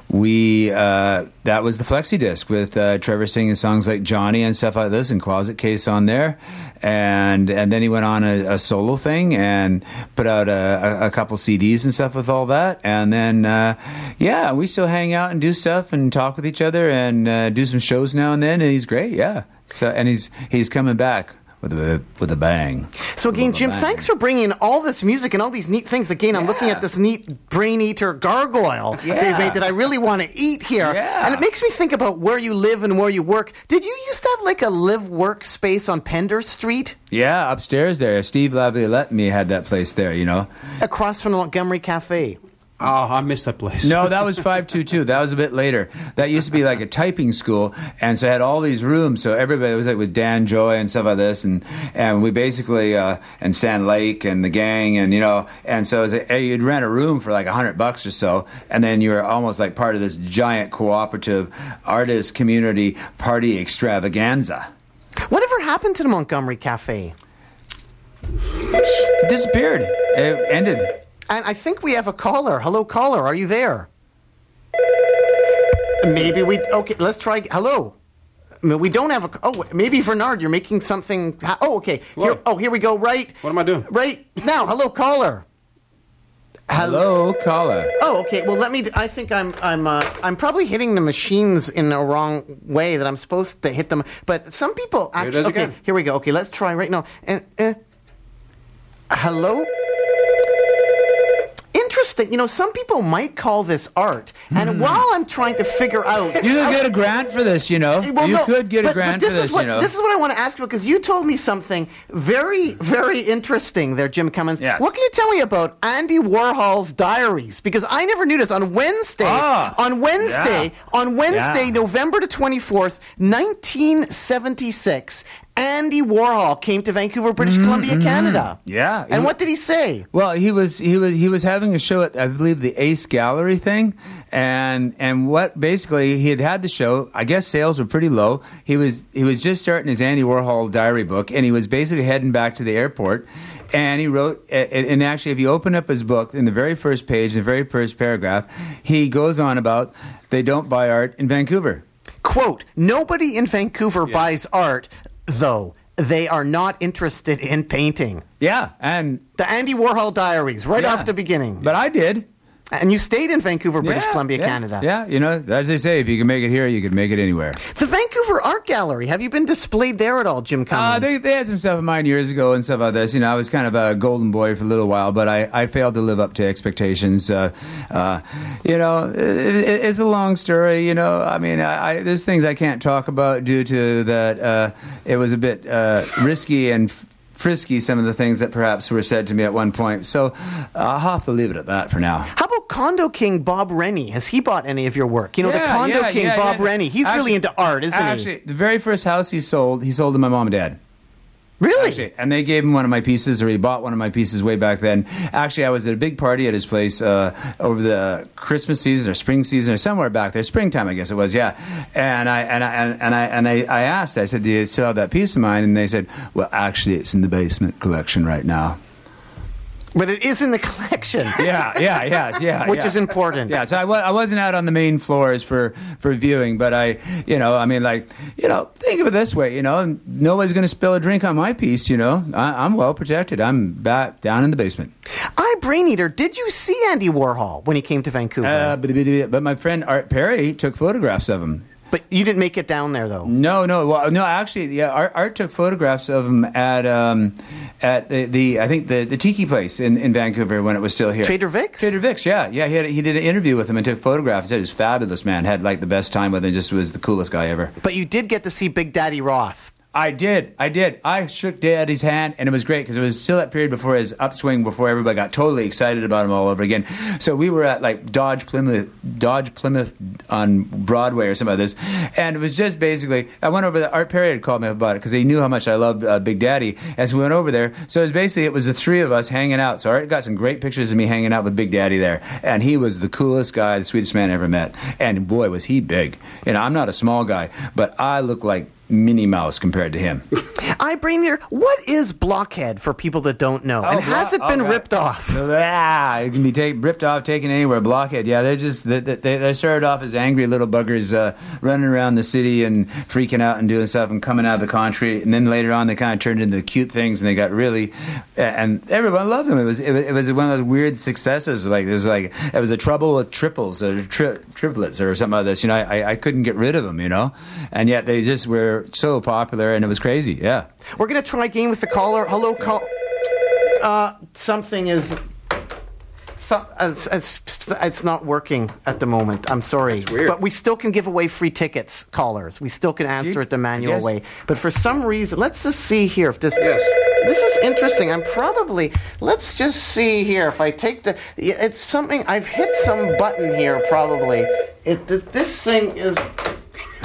we uh, that was the flexi disc with uh, Trevor singing songs like Johnny and stuff like this, and Closet Case on there. And and then he went on a, a solo thing and put out a, a, couple CDs and stuff with all that. And then uh, yeah, we still hang out and do stuff and talk with each other and uh, do some shows now and then. And he's great, yeah. So and he's he's coming back with a with a bang. So again, Jim, bang. thanks for bringing all this music and all these neat things. Again, I'm looking at this neat brain eater gargoyle yeah. they've made that I really want to eat here. Yeah. And it makes me think about where you live and where you work. Did you used to have like a live work space on Pender Street Yeah, upstairs there. Steve Laviolette and me had that place there, you know. across from the Montgomery Cafe? Oh, I miss that place. No, that was 522. That was a bit later. That used to be like a typing school. And so it had all these rooms. So everybody was like with Dan Joy and stuff like this. And, and we basically, uh, and Stan Lake and the gang and, you know, and so it was a, hey, you'd rent a room for like a hundred bucks or so. And then you were almost like part of this giant cooperative artist community party extravaganza. Whatever happened to the Montgomery Cafe? It disappeared. It ended. And I think we have a caller. Hello, caller. Are you there? Maybe we. Okay, let's try. Hello. We don't have a. Oh, maybe Bernard, you're making something. Oh, okay. Here, oh, here we go. Right. What am I doing? Right now. Hello, caller. Hello, caller. Oh, okay. Well, let me. I think I'm. I'm. Uh, I'm probably hitting the machines in the wrong way that I'm supposed to hit them. But some people Here it actually. is Okay. again. Here we go. Okay, let's try right now. And. Uh, hello. Interesting. You know, some people might call this art, and while I'm trying to figure out. You could get a grant for this, you know. Well, you no, could get but- a grant this for this, what, you know. This is what I want to ask you because you told me something very, very interesting there, Jim Cummins. Yes. What can you tell me about Andy Warhol's diaries? Because I never knew this. On Wednesday, Ah, on Wednesday, yeah. on Wednesday, Yeah. November the 24th, 1976, Andy Warhol came to Vancouver, British Columbia, Canada. Mm-hmm, Yeah. And He- what did he say? Well, he was he was he was having a show at I believe the Ace Gallery thing, and and what basically he had had the show. I guess sales were pretty low. He was he was just starting his Andy Warhol diary book, and he was basically heading back to the airport. And he wrote, and and actually, if you open up his book, in the very first page, the very first paragraph, he goes on about they don't buy art in Vancouver. Quote, nobody in Vancouver buys art, though. They are not interested in painting. Yeah, and The Andy Warhol diaries, right yeah. off the beginning. But I did. And you stayed in Vancouver, British Yeah, Columbia, yeah, Canada. Yeah, you know, as they say, if you can make it here, you can make it anywhere. The Vancouver Art Gallery, have you been displayed there at all, Jim Uh, they, they had some stuff of mine years ago and stuff like this. You know, I was kind of a golden boy for a little while, but I, I failed to live up to expectations. Uh, uh, you know, it, it, it's a long story. You know, I mean, I, I, there's things I can't talk about due to that. Uh, it was a bit uh, risky and. F- Frisky, some of the things that perhaps were said to me at one point. So uh, I'll have to leave it at that for now. How about Condo King Bob Rennie? Has he bought any of your work? You know, the Condo yeah, King yeah, Bob yeah. Rennie. He's Actually- really into art, isn't he? actually, the very first house he sold, he sold to my mom and dad. Really? Actually, and they gave him one of my pieces, or he bought one of my pieces way back then. Actually, I was at a big party at his place uh, over the Christmas season or spring season or somewhere back there, springtime, I guess it was. Yeah, and I and I and I and I, I asked, I said, "Do you still have that piece of mine?" And they said, "Well, actually, it's in the basement collection right now." But it is in the collection. Yeah, yeah, yeah, yeah. Which yeah. is important. Yeah, so I, wa- I wasn't out on the main floors for, for viewing, but I, you know, I mean, like, you know, think of it this way, you know, nobody's going to spill a drink on my piece, you know. I, I'm well protected. I'm back down in the basement. I, Brain Eater, did you see Andy Warhol when he came to Vancouver? Uh, but, but my friend Art Perry took photographs of him. But you didn't make it down there, though. No, no, well, no. Actually, yeah, Art, Art took photographs of him at um, at the, the I think the, the Tiki place in, in Vancouver when it was still here. Trader Vic's? Trader Vic's, yeah, yeah. He had, he did an interview with him and took photographs. He said he was fabulous, man. Had like the best time with him. Just was the coolest guy ever. But you did get to see Big Daddy Roth. I did. I did. I shook Daddy's hand, and it was great because it was still that period before his upswing, before everybody got totally excited about him all over again. So we were at like Dodge Plymouth, Dodge Plymouth on Broadway or something like this, and it was just basically. I went over. The Art Perry had called me about it because they knew how much I loved uh, Big Daddy. As we went over there, so it was basically it was the three of us hanging out. So Art got some great pictures of me hanging out with Big Daddy there, and he was the coolest guy, the sweetest man I ever met, and boy was he big. And I'm not a small guy, but I look like. Minnie Mouse compared to him. I bring here. What is blockhead for people that don't know? and Oh, has blo- it been oh, ripped off? Yeah, it can be take, ripped off, taken anywhere. Blockhead. Yeah, they just they, they, they started off as angry little buggers uh, running around the city and freaking out and doing stuff and coming out of the country. And then later on, they kind of turned into cute things and they got really and everyone loved them. It was it, was- it was one of those weird successes. Like it was like it was a trouble with triples or tri- triplets or something like this. You know, I, I couldn't get rid of them. You know, and yet they just were so popular and it was crazy. Yeah. We're gonna try a game with the caller. Hello, call. Uh, something is. So, it's, it's, it's not working at the moment. I'm sorry, weird. but we still can give away free tickets, callers. We still can answer it the manual Yes. way. But for some reason, let's just see here if this. Yes. This is interesting. I'm probably. Let's just see here if I take the. yeah, It's something I've hit some button here. Probably. It. th- This thing is.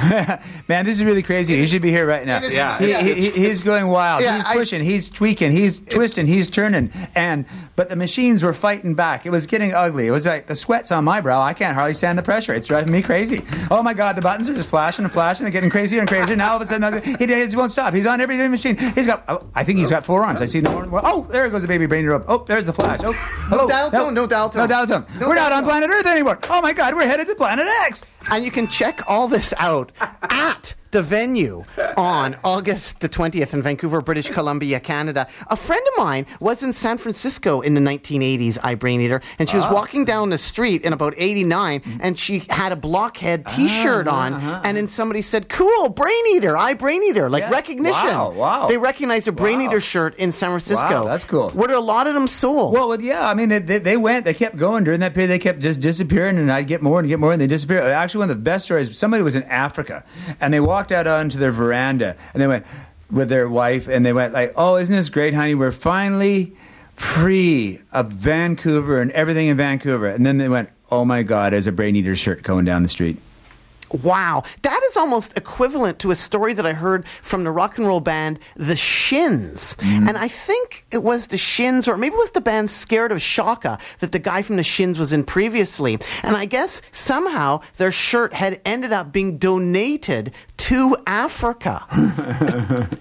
Man, this is really crazy. He should be here right now. Yeah. He, he, he- he's going wild. Yeah, he's I- pushing. he's tweaking. He's twisting. He's turning. And but the machines were fighting back. It was getting ugly. It was like the sweat's on my brow. I can't hardly stand the pressure. It's driving me crazy. Oh my God, the buttons are just flashing and flashing. They're getting crazier and crazier. Now all of a sudden he, he won't stop. He's on every machine. He's got. Oh, I think he's got four arms. I see no. Oh, there goes the baby brain up. Oh, there's the flash. Oh, hello. dial tone, no dial tone. No dial tone. No we're dial not on tone. planet Earth anymore. Oh my God, we're headed to planet X. And you can check all this out at the venue on August the 20th in Vancouver, British Columbia, Canada. A friend of mine was in San Francisco in the 1980s, I Brain Eater, and she was Ah. walking down the street in about 89, and she had a blockhead t shirt Ah, on, and then somebody said, Cool, Brain Eater, I Brain Eater, like Yeah. recognition. Wow, wow. They recognized a Brain Wow. Eater shirt in San Francisco. Wow, that's cool. There a lot of them sold? Well, well, yeah. I mean, they, they, they went. They kept going during that period. They kept just disappearing, and I'd get more and get more, and they disappeared. Actually, one of the best stories. Somebody was in Africa, and they walked out onto their veranda, and they went with their wife, and they went like, "Oh, isn't this great, honey? We're finally free of Vancouver and everything in Vancouver." And then they went, "Oh my God!" As a brain eater shirt going down the street. Wow, that is almost equivalent to a story that I heard from the rock and roll band The Shins. Mm-hmm. And I think it was The Shins, or maybe it was the band Scared of Chaka that the guy from The Shins was in previously. And I guess somehow their shirt had ended up being donated to Africa.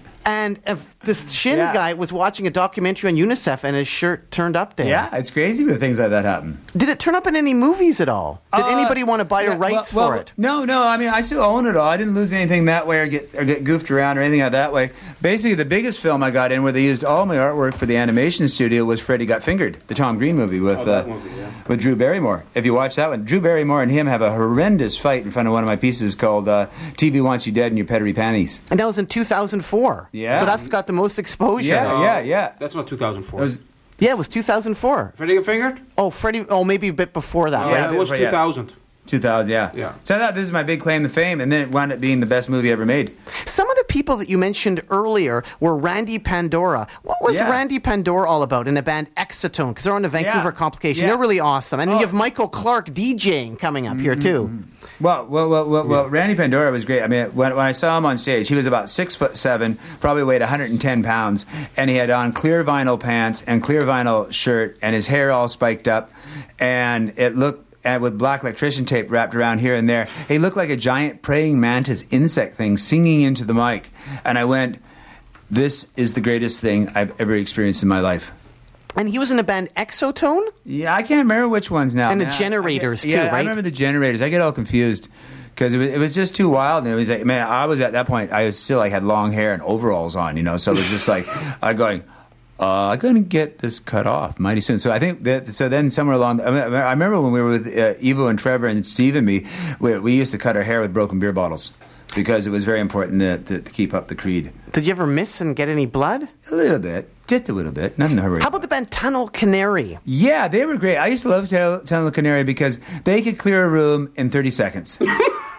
and if this Shin Yeah. guy was watching a documentary on UNICEF and his shirt turned up there. Yeah, it's crazy when things like that happen. Did it turn up in any movies at all? Did Uh, anybody want to buy the yeah, rights well- for well, it? No, no. I mean, I still own it all. I didn't lose anything that way or get or get goofed around or anything like that way. Basically, the biggest film I got in where they used all my artwork for the animation studio was Freddy Got Fingered, the Tom Green movie with Oh, uh, movie, yeah. with Drew Barrymore. If you watch that one, Drew Barrymore and him have a horrendous fight in front of one of my pieces called uh, "TV Wants You Dead in Your Pedery Panties." And that was in 2004. Yeah. So that's got the most exposure. Yeah, yeah, yeah. That's not 2004. It was- Yeah, it was 2004. Freddy got fingered? Oh, Freddie. Oh, maybe a bit before that. Oh, right? yeah, it was 2000. 2000, yeah. Yeah. So I thought this is my big claim to fame, and then it wound up being the best movie ever made. Some of the people that you mentioned earlier were Randy Pandora. What was Yeah. Randy Pandora all about in the band Exotone? Because they're on the Vancouver Yeah. Complication. Yeah. They're really awesome. And Oh. you have Michael Clark DJing coming up here mm-hmm. too. Well, well, well, well, well Randy Pandora was great. I mean, when, when I saw him on stage, he was about six foot seven, probably weighed 110 pounds, and he had on clear vinyl pants and clear vinyl shirt, and his hair all spiked up, and it looked. And with black electrician tape wrapped around here and there, he looked like a giant praying mantis insect thing singing into the mic. And I went, "This is the greatest thing I've ever experienced in my life." And he was in a band Exotone. Yeah, I can't remember which ones now. And the man. I- I Generators, get- too, yeah, right? I remember the generators. I get all confused because it was, it was just too wild. And it was like, man, I was at that point. I was still like had long hair and overalls on, you know. So it was just like I'm going. Uh, I'm going to get this cut off mighty soon. So I think that. So then somewhere along, I, mean, I remember when we were with uh, Evo and Trevor and Steve and me, we, we used to cut our hair with broken beer bottles because it was very important to, to, to keep up the creed. Did you ever miss and get any blood? A little bit, just a little bit, nothing to hurry. How about the band Tunnel Canary? Yeah, they were great. I used to love Tunnel Canary because they could clear a room in 30 seconds.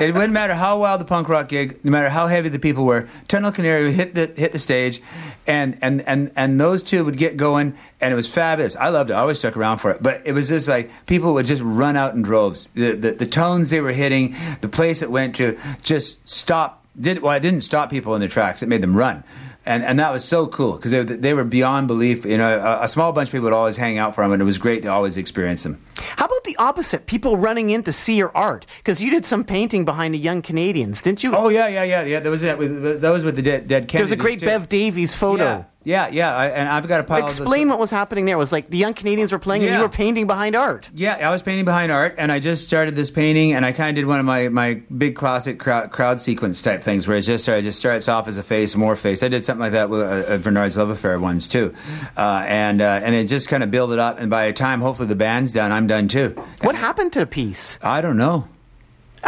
it wouldn't matter how wild the punk rock gig, no matter how heavy the people were. Tunnel Canary would hit the hit the stage, and and and and those two would get going, and it was fabulous. I loved it. I always stuck around for it. But it was just like people would just run out in droves. The the, the tones they were hitting, the place it went to, just stop. Did well, it didn't stop people in their tracks. It made them run. And, and that was so cool because they, they were beyond belief. You know, a, a small bunch of people would always hang out for them, and it was great to always experience them. How about the opposite? People running in to see your art because you did some painting behind the Young Canadians, didn't you? Oh yeah, yeah, yeah, yeah. That was that. With, that was with the dead, dead Kennedys. There's a great too. Bev Davies photo. Yeah, yeah, yeah. I, and I've got a pile. of Explain what was happening there. It was like the Young Canadians were playing and you were painting behind art. Yeah, I was painting behind art, and I just started this painting, and I kind of did one of my, my big classic crowd, crowd sequence type things, where it just just starts off as a face, more face. I did something like that with uh, uh, Bernard's Love Affair ones too, uh, and uh, and it just kind of built it up. And by the time hopefully the band's done, I'm done too. What happened to the piece? I don't know.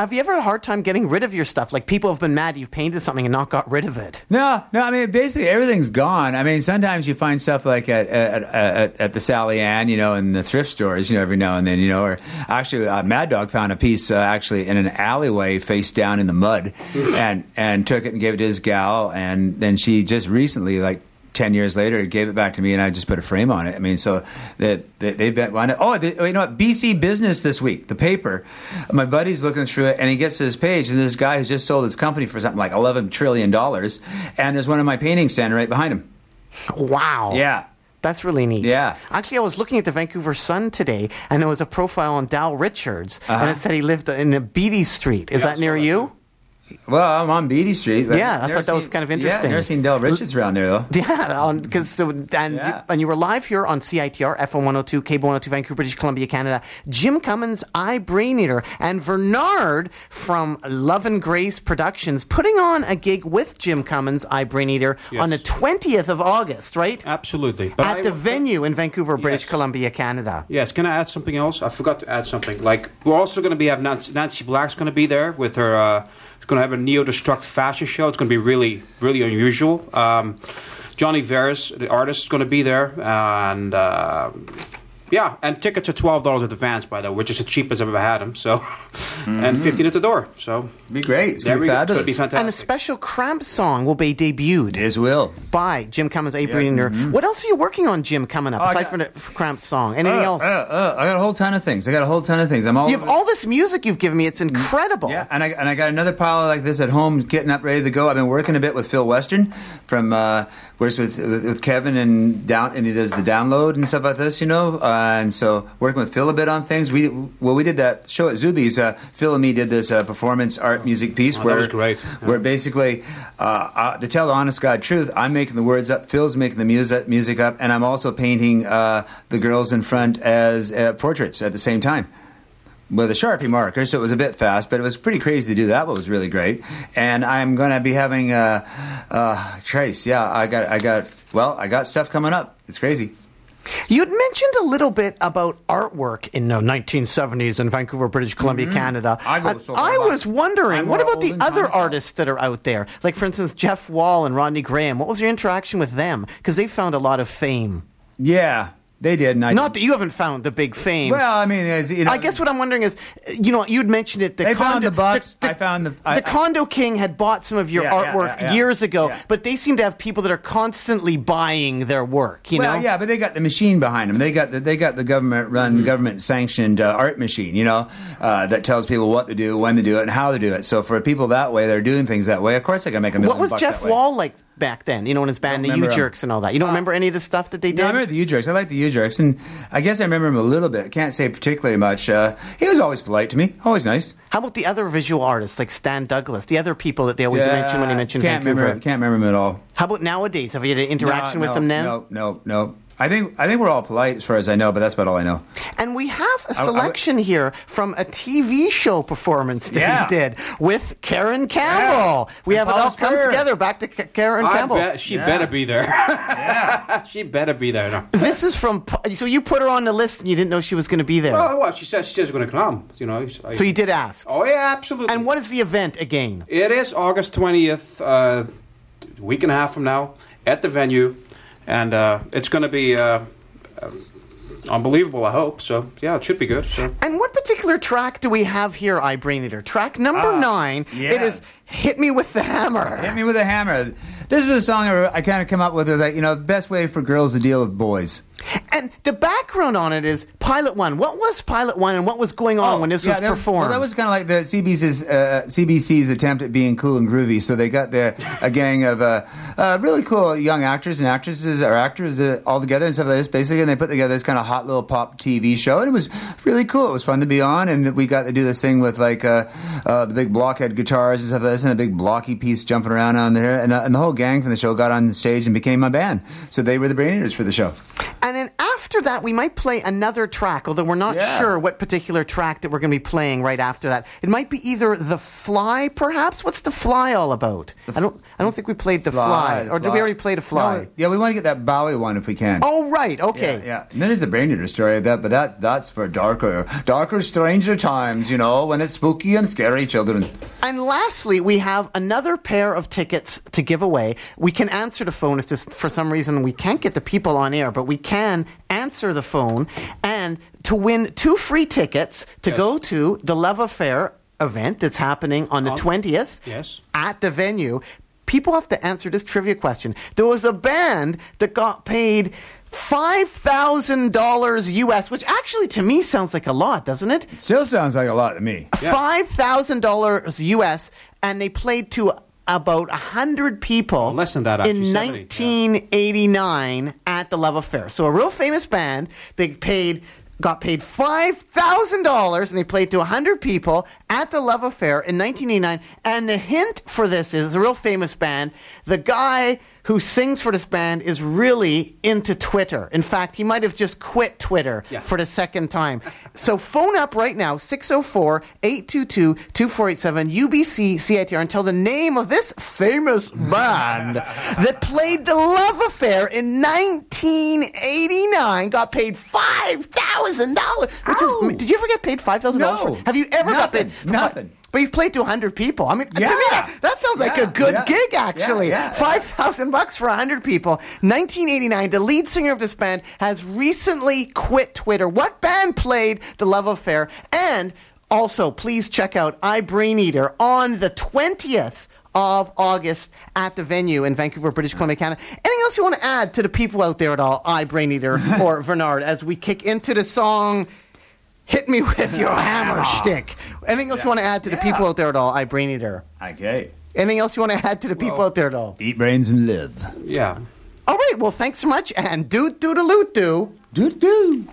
Have you ever had a hard time getting rid of your stuff? Like people have been mad you've painted something and not got rid of it. No, no. I mean, basically everything's gone. I mean, sometimes you find stuff like at at, at, at the Sally Ann, you know, in the thrift stores, you know, every now and then, you know. Or actually, uh, Mad Dog found a piece uh, actually in an alleyway, face down in the mud, and and took it and gave it to his gal, and then she just recently, like. Ten years later, it gave it back to me, and I just put a frame on it. I mean, so that they, they've been. Oh, they, you know what? BC Business this week, the paper. My buddy's looking through it, and he gets to this page, and this guy who's just sold his company for something like eleven trillion dollars, and there's one of my paintings standing right behind him. Wow. Yeah. That's really neat. Yeah. Actually, I was looking at the Vancouver Sun today, and there was a profile on Dal Richards, Uh-huh. and it said he lived in a Beatty Street. Is Yeah, that near you? Well, I'm on Beatty Street. but Yeah, I never thought that was kind of interesting. Yeah, interesting. never seen Del Richards around there though. Yeah, because so and Yeah. you, and you were live here on CITR FM 102, Cable 102, Vancouver, British Columbia, Canada. Jim Cummins, I Brain Eater, and Bernard from Love and Grace Productions putting on a gig with Jim Cummins, I Brain Eater, Yes. on the 20th of August, right? Absolutely. But At I- the venue in Vancouver, British Columbia, Canada. Yes, can I add something else? I forgot to add something. Like we're also going to be have Nancy, Nancy Black's going to be there with her. Uh, it's going to have a neo destruct fashion show. It's going to be really, really unusual. Um, Johnny Veras, the artist, is going to be there, and uh, yeah, and tickets are twelve dollars at advance, by the way, which is the cheapest I've ever had them. So, and fifteen at the door. So Be great. It's gonna be go. It's going to be fabulous. fantastic. And a special Cramp song will be debuted His will. by Jim Cummins, I Brain Eater. What else are you working on, Jim, coming up, Oh, I aside got- from the Cramp song? Anything Uh, else? uh, uh, I got a whole ton of things. I got a whole ton of things. I'm all. You have all this music you've given me. It's incredible. Yeah, and I and I got another pile like this at home, getting up ready to go. I've been working a bit with Phil Western from uh, works with with Kevin and down, and he does the download and stuff like this, you know. Uh, and so working with Phil a bit on things. We well, we did that show at Subeez. Uh, Phil and me did this uh, performance art music piece Oh, that where was great. Where basically, uh, uh, to tell the honest God truth, I'm making the words up. Phil's making the music music up, and I'm also painting uh, the girls in front as uh, portraits at the same time with a Sharpie marker, so it was a bit fast, but it was pretty crazy to do that, but it was really great. And I'm going to be having, uh, uh, Trace, yeah, I got, I got, well, I got stuff coming up. It's crazy. You'd mentioned a little bit about artwork in the 1970s in Vancouver, British Columbia, Canada. Mm-hmm. I go so I was wondering, I'm what about the other artists that are out there? Like, for instance, Jeff Wall and Rodney Graham. What was your interaction with them? Because they found a lot of fame. Yeah, they did. And I Not that you haven't found the big fame. Well, I mean, as, you know, I guess what I'm wondering is, you know, you'd mentioned it. The They found condo, the bucks. The, I found the- I- the Condo King had bought some of your Yeah, artwork yeah, yeah. years ago, but they seem to have people that are constantly buying their work. You well, know, yeah, but they got the machine behind them. They got the, they got the government run, Mm-hmm. government sanctioned uh, art machine. You know, uh, that tells people what to do, when to do it, and how to do it. So for people that way, they're doing things that way. Of course, they can make a million. What was Jeff. Wall like back then? You know, in his band, the U. Jerks and all that. You don't remember any of the stuff that they did? No, I remember the U Jerks. I like the U Jerks, and I guess I remember him a little bit. Can't say particularly much. Uh, he was always polite to me, always nice. How about the other visual artists like Stan Douglas, the other people that they always Yeah, mention when they mention can't Vancouver? Remember, can't remember him at all. How about nowadays? Have you had an interaction No, with no, them now? No, no, no. I think I think we're all polite as far as I know, but that's about all I know. And we have a selection here from a TV show performance that Yeah. you did with Karen Campbell. We And have it all comes Spur. together. Back to K- Karen I Campbell. bet she Yeah. better be there. Yeah. she better be there. No. This is from. So you put her on the list and you didn't know she was going to be there. Well, what she said, she was going to come. You know. I, so you did ask. Oh yeah, absolutely. And what is the event again? It is August twentieth, uh, a week and a half from now, at the venue, and uh, it's going to be uh, unbelievable. I hope so. Yeah, it should be good. So. And what particular track do we have here, I Brain Eater? Track number Ah, nine. yeah. It is Hit Me With the Hammer. Hit me with a hammer. This was a song I, I kind of come up with. That you know, best way for girls to deal with boys. And the background on it is Pilot One. What was Pilot One and what was going on when this Oh, yeah, was that- performed? Well, that was kind of like the CBC's, uh, CBC's attempt at being cool and groovy. So they got the, a gang of uh, uh, really cool young actors and actresses or actors uh, all together and stuff like this, basically. And they put together this kind of hot little pop TV show. And it was really cool. It was fun to be on. And we got to do this thing with like uh, uh, the big blockhead guitars and stuff like this and a big blocky piece jumping around on there. And, uh, and the whole gang from the show got on stage and became my band. So they were the Brain Eaters for the show. And then after that, we might play another track, although we're not Yeah. sure what particular track that we're going to be playing right after that. It might be either The Fly, perhaps. What's The Fly all about? I don't. I don't think we played The Fly, the or did we already play The Fly? No, yeah, we want to get that Bowie one if we can. Oh, right. Okay. Yeah, yeah. And then there's the Brain Eater story of that, but that that's for darker, darker, stranger times. You know, when it's spooky and scary, children. And lastly, we have another pair of tickets to give away. We can answer the phone It's just for some reason we can't get the people on air, but we can answer the phone and to win two free tickets to Yes. go to the Love Affair event that's happening on the On- 20th Yes. at the venue. People have to answer this trivia question. There was a band that got paid $5,000 US, which actually to me sounds like a lot, doesn't it? Still sounds like a lot to me. five thousand dollars US, and they played to about hundred people. Less than that, actually, in 70, yeah. nineteen eighty nine at the Love Affair. So a real famous band. They paid. Got paid five thousand dollars, and they played to hundred people at the Love Affair in 1989. And the hint for this is a real famous band. The guy who sings for this band is really into Twitter. In fact, he might have just quit Twitter Yeah. for the second time. So phone up right now, 604 822 2487 UBC CITR, and tell the name of this famous band that played The Love Affair in 1989, got paid $5,000. Which Ow. is, did you ever get paid $5,000? No. Have you ever got paid? Nothing. But you've played to 100 people. I mean, to me, that, that sounds like Yeah, a good yeah. gig, actually. Yeah, yeah. Five thousand bucks for hundred people. 1989. The lead singer of this band has recently quit Twitter. What band played "The Love Affair"? And also, please check out "I Brain Eater" on the 20th of August at the venue in Vancouver, British Columbia, Canada. Anything else you want to add to the people out there at all? I Brain Eater or Bernard as we kick into the song. Hit me with your hammer stick. Anything else you want to add to the Yeah. people out there at all? I Brain Eater. Okay. Anything else you want to add to the people out there at all? Eat brains and live. Yeah. All right. Well, thanks so much, and do do the loot do. Do do.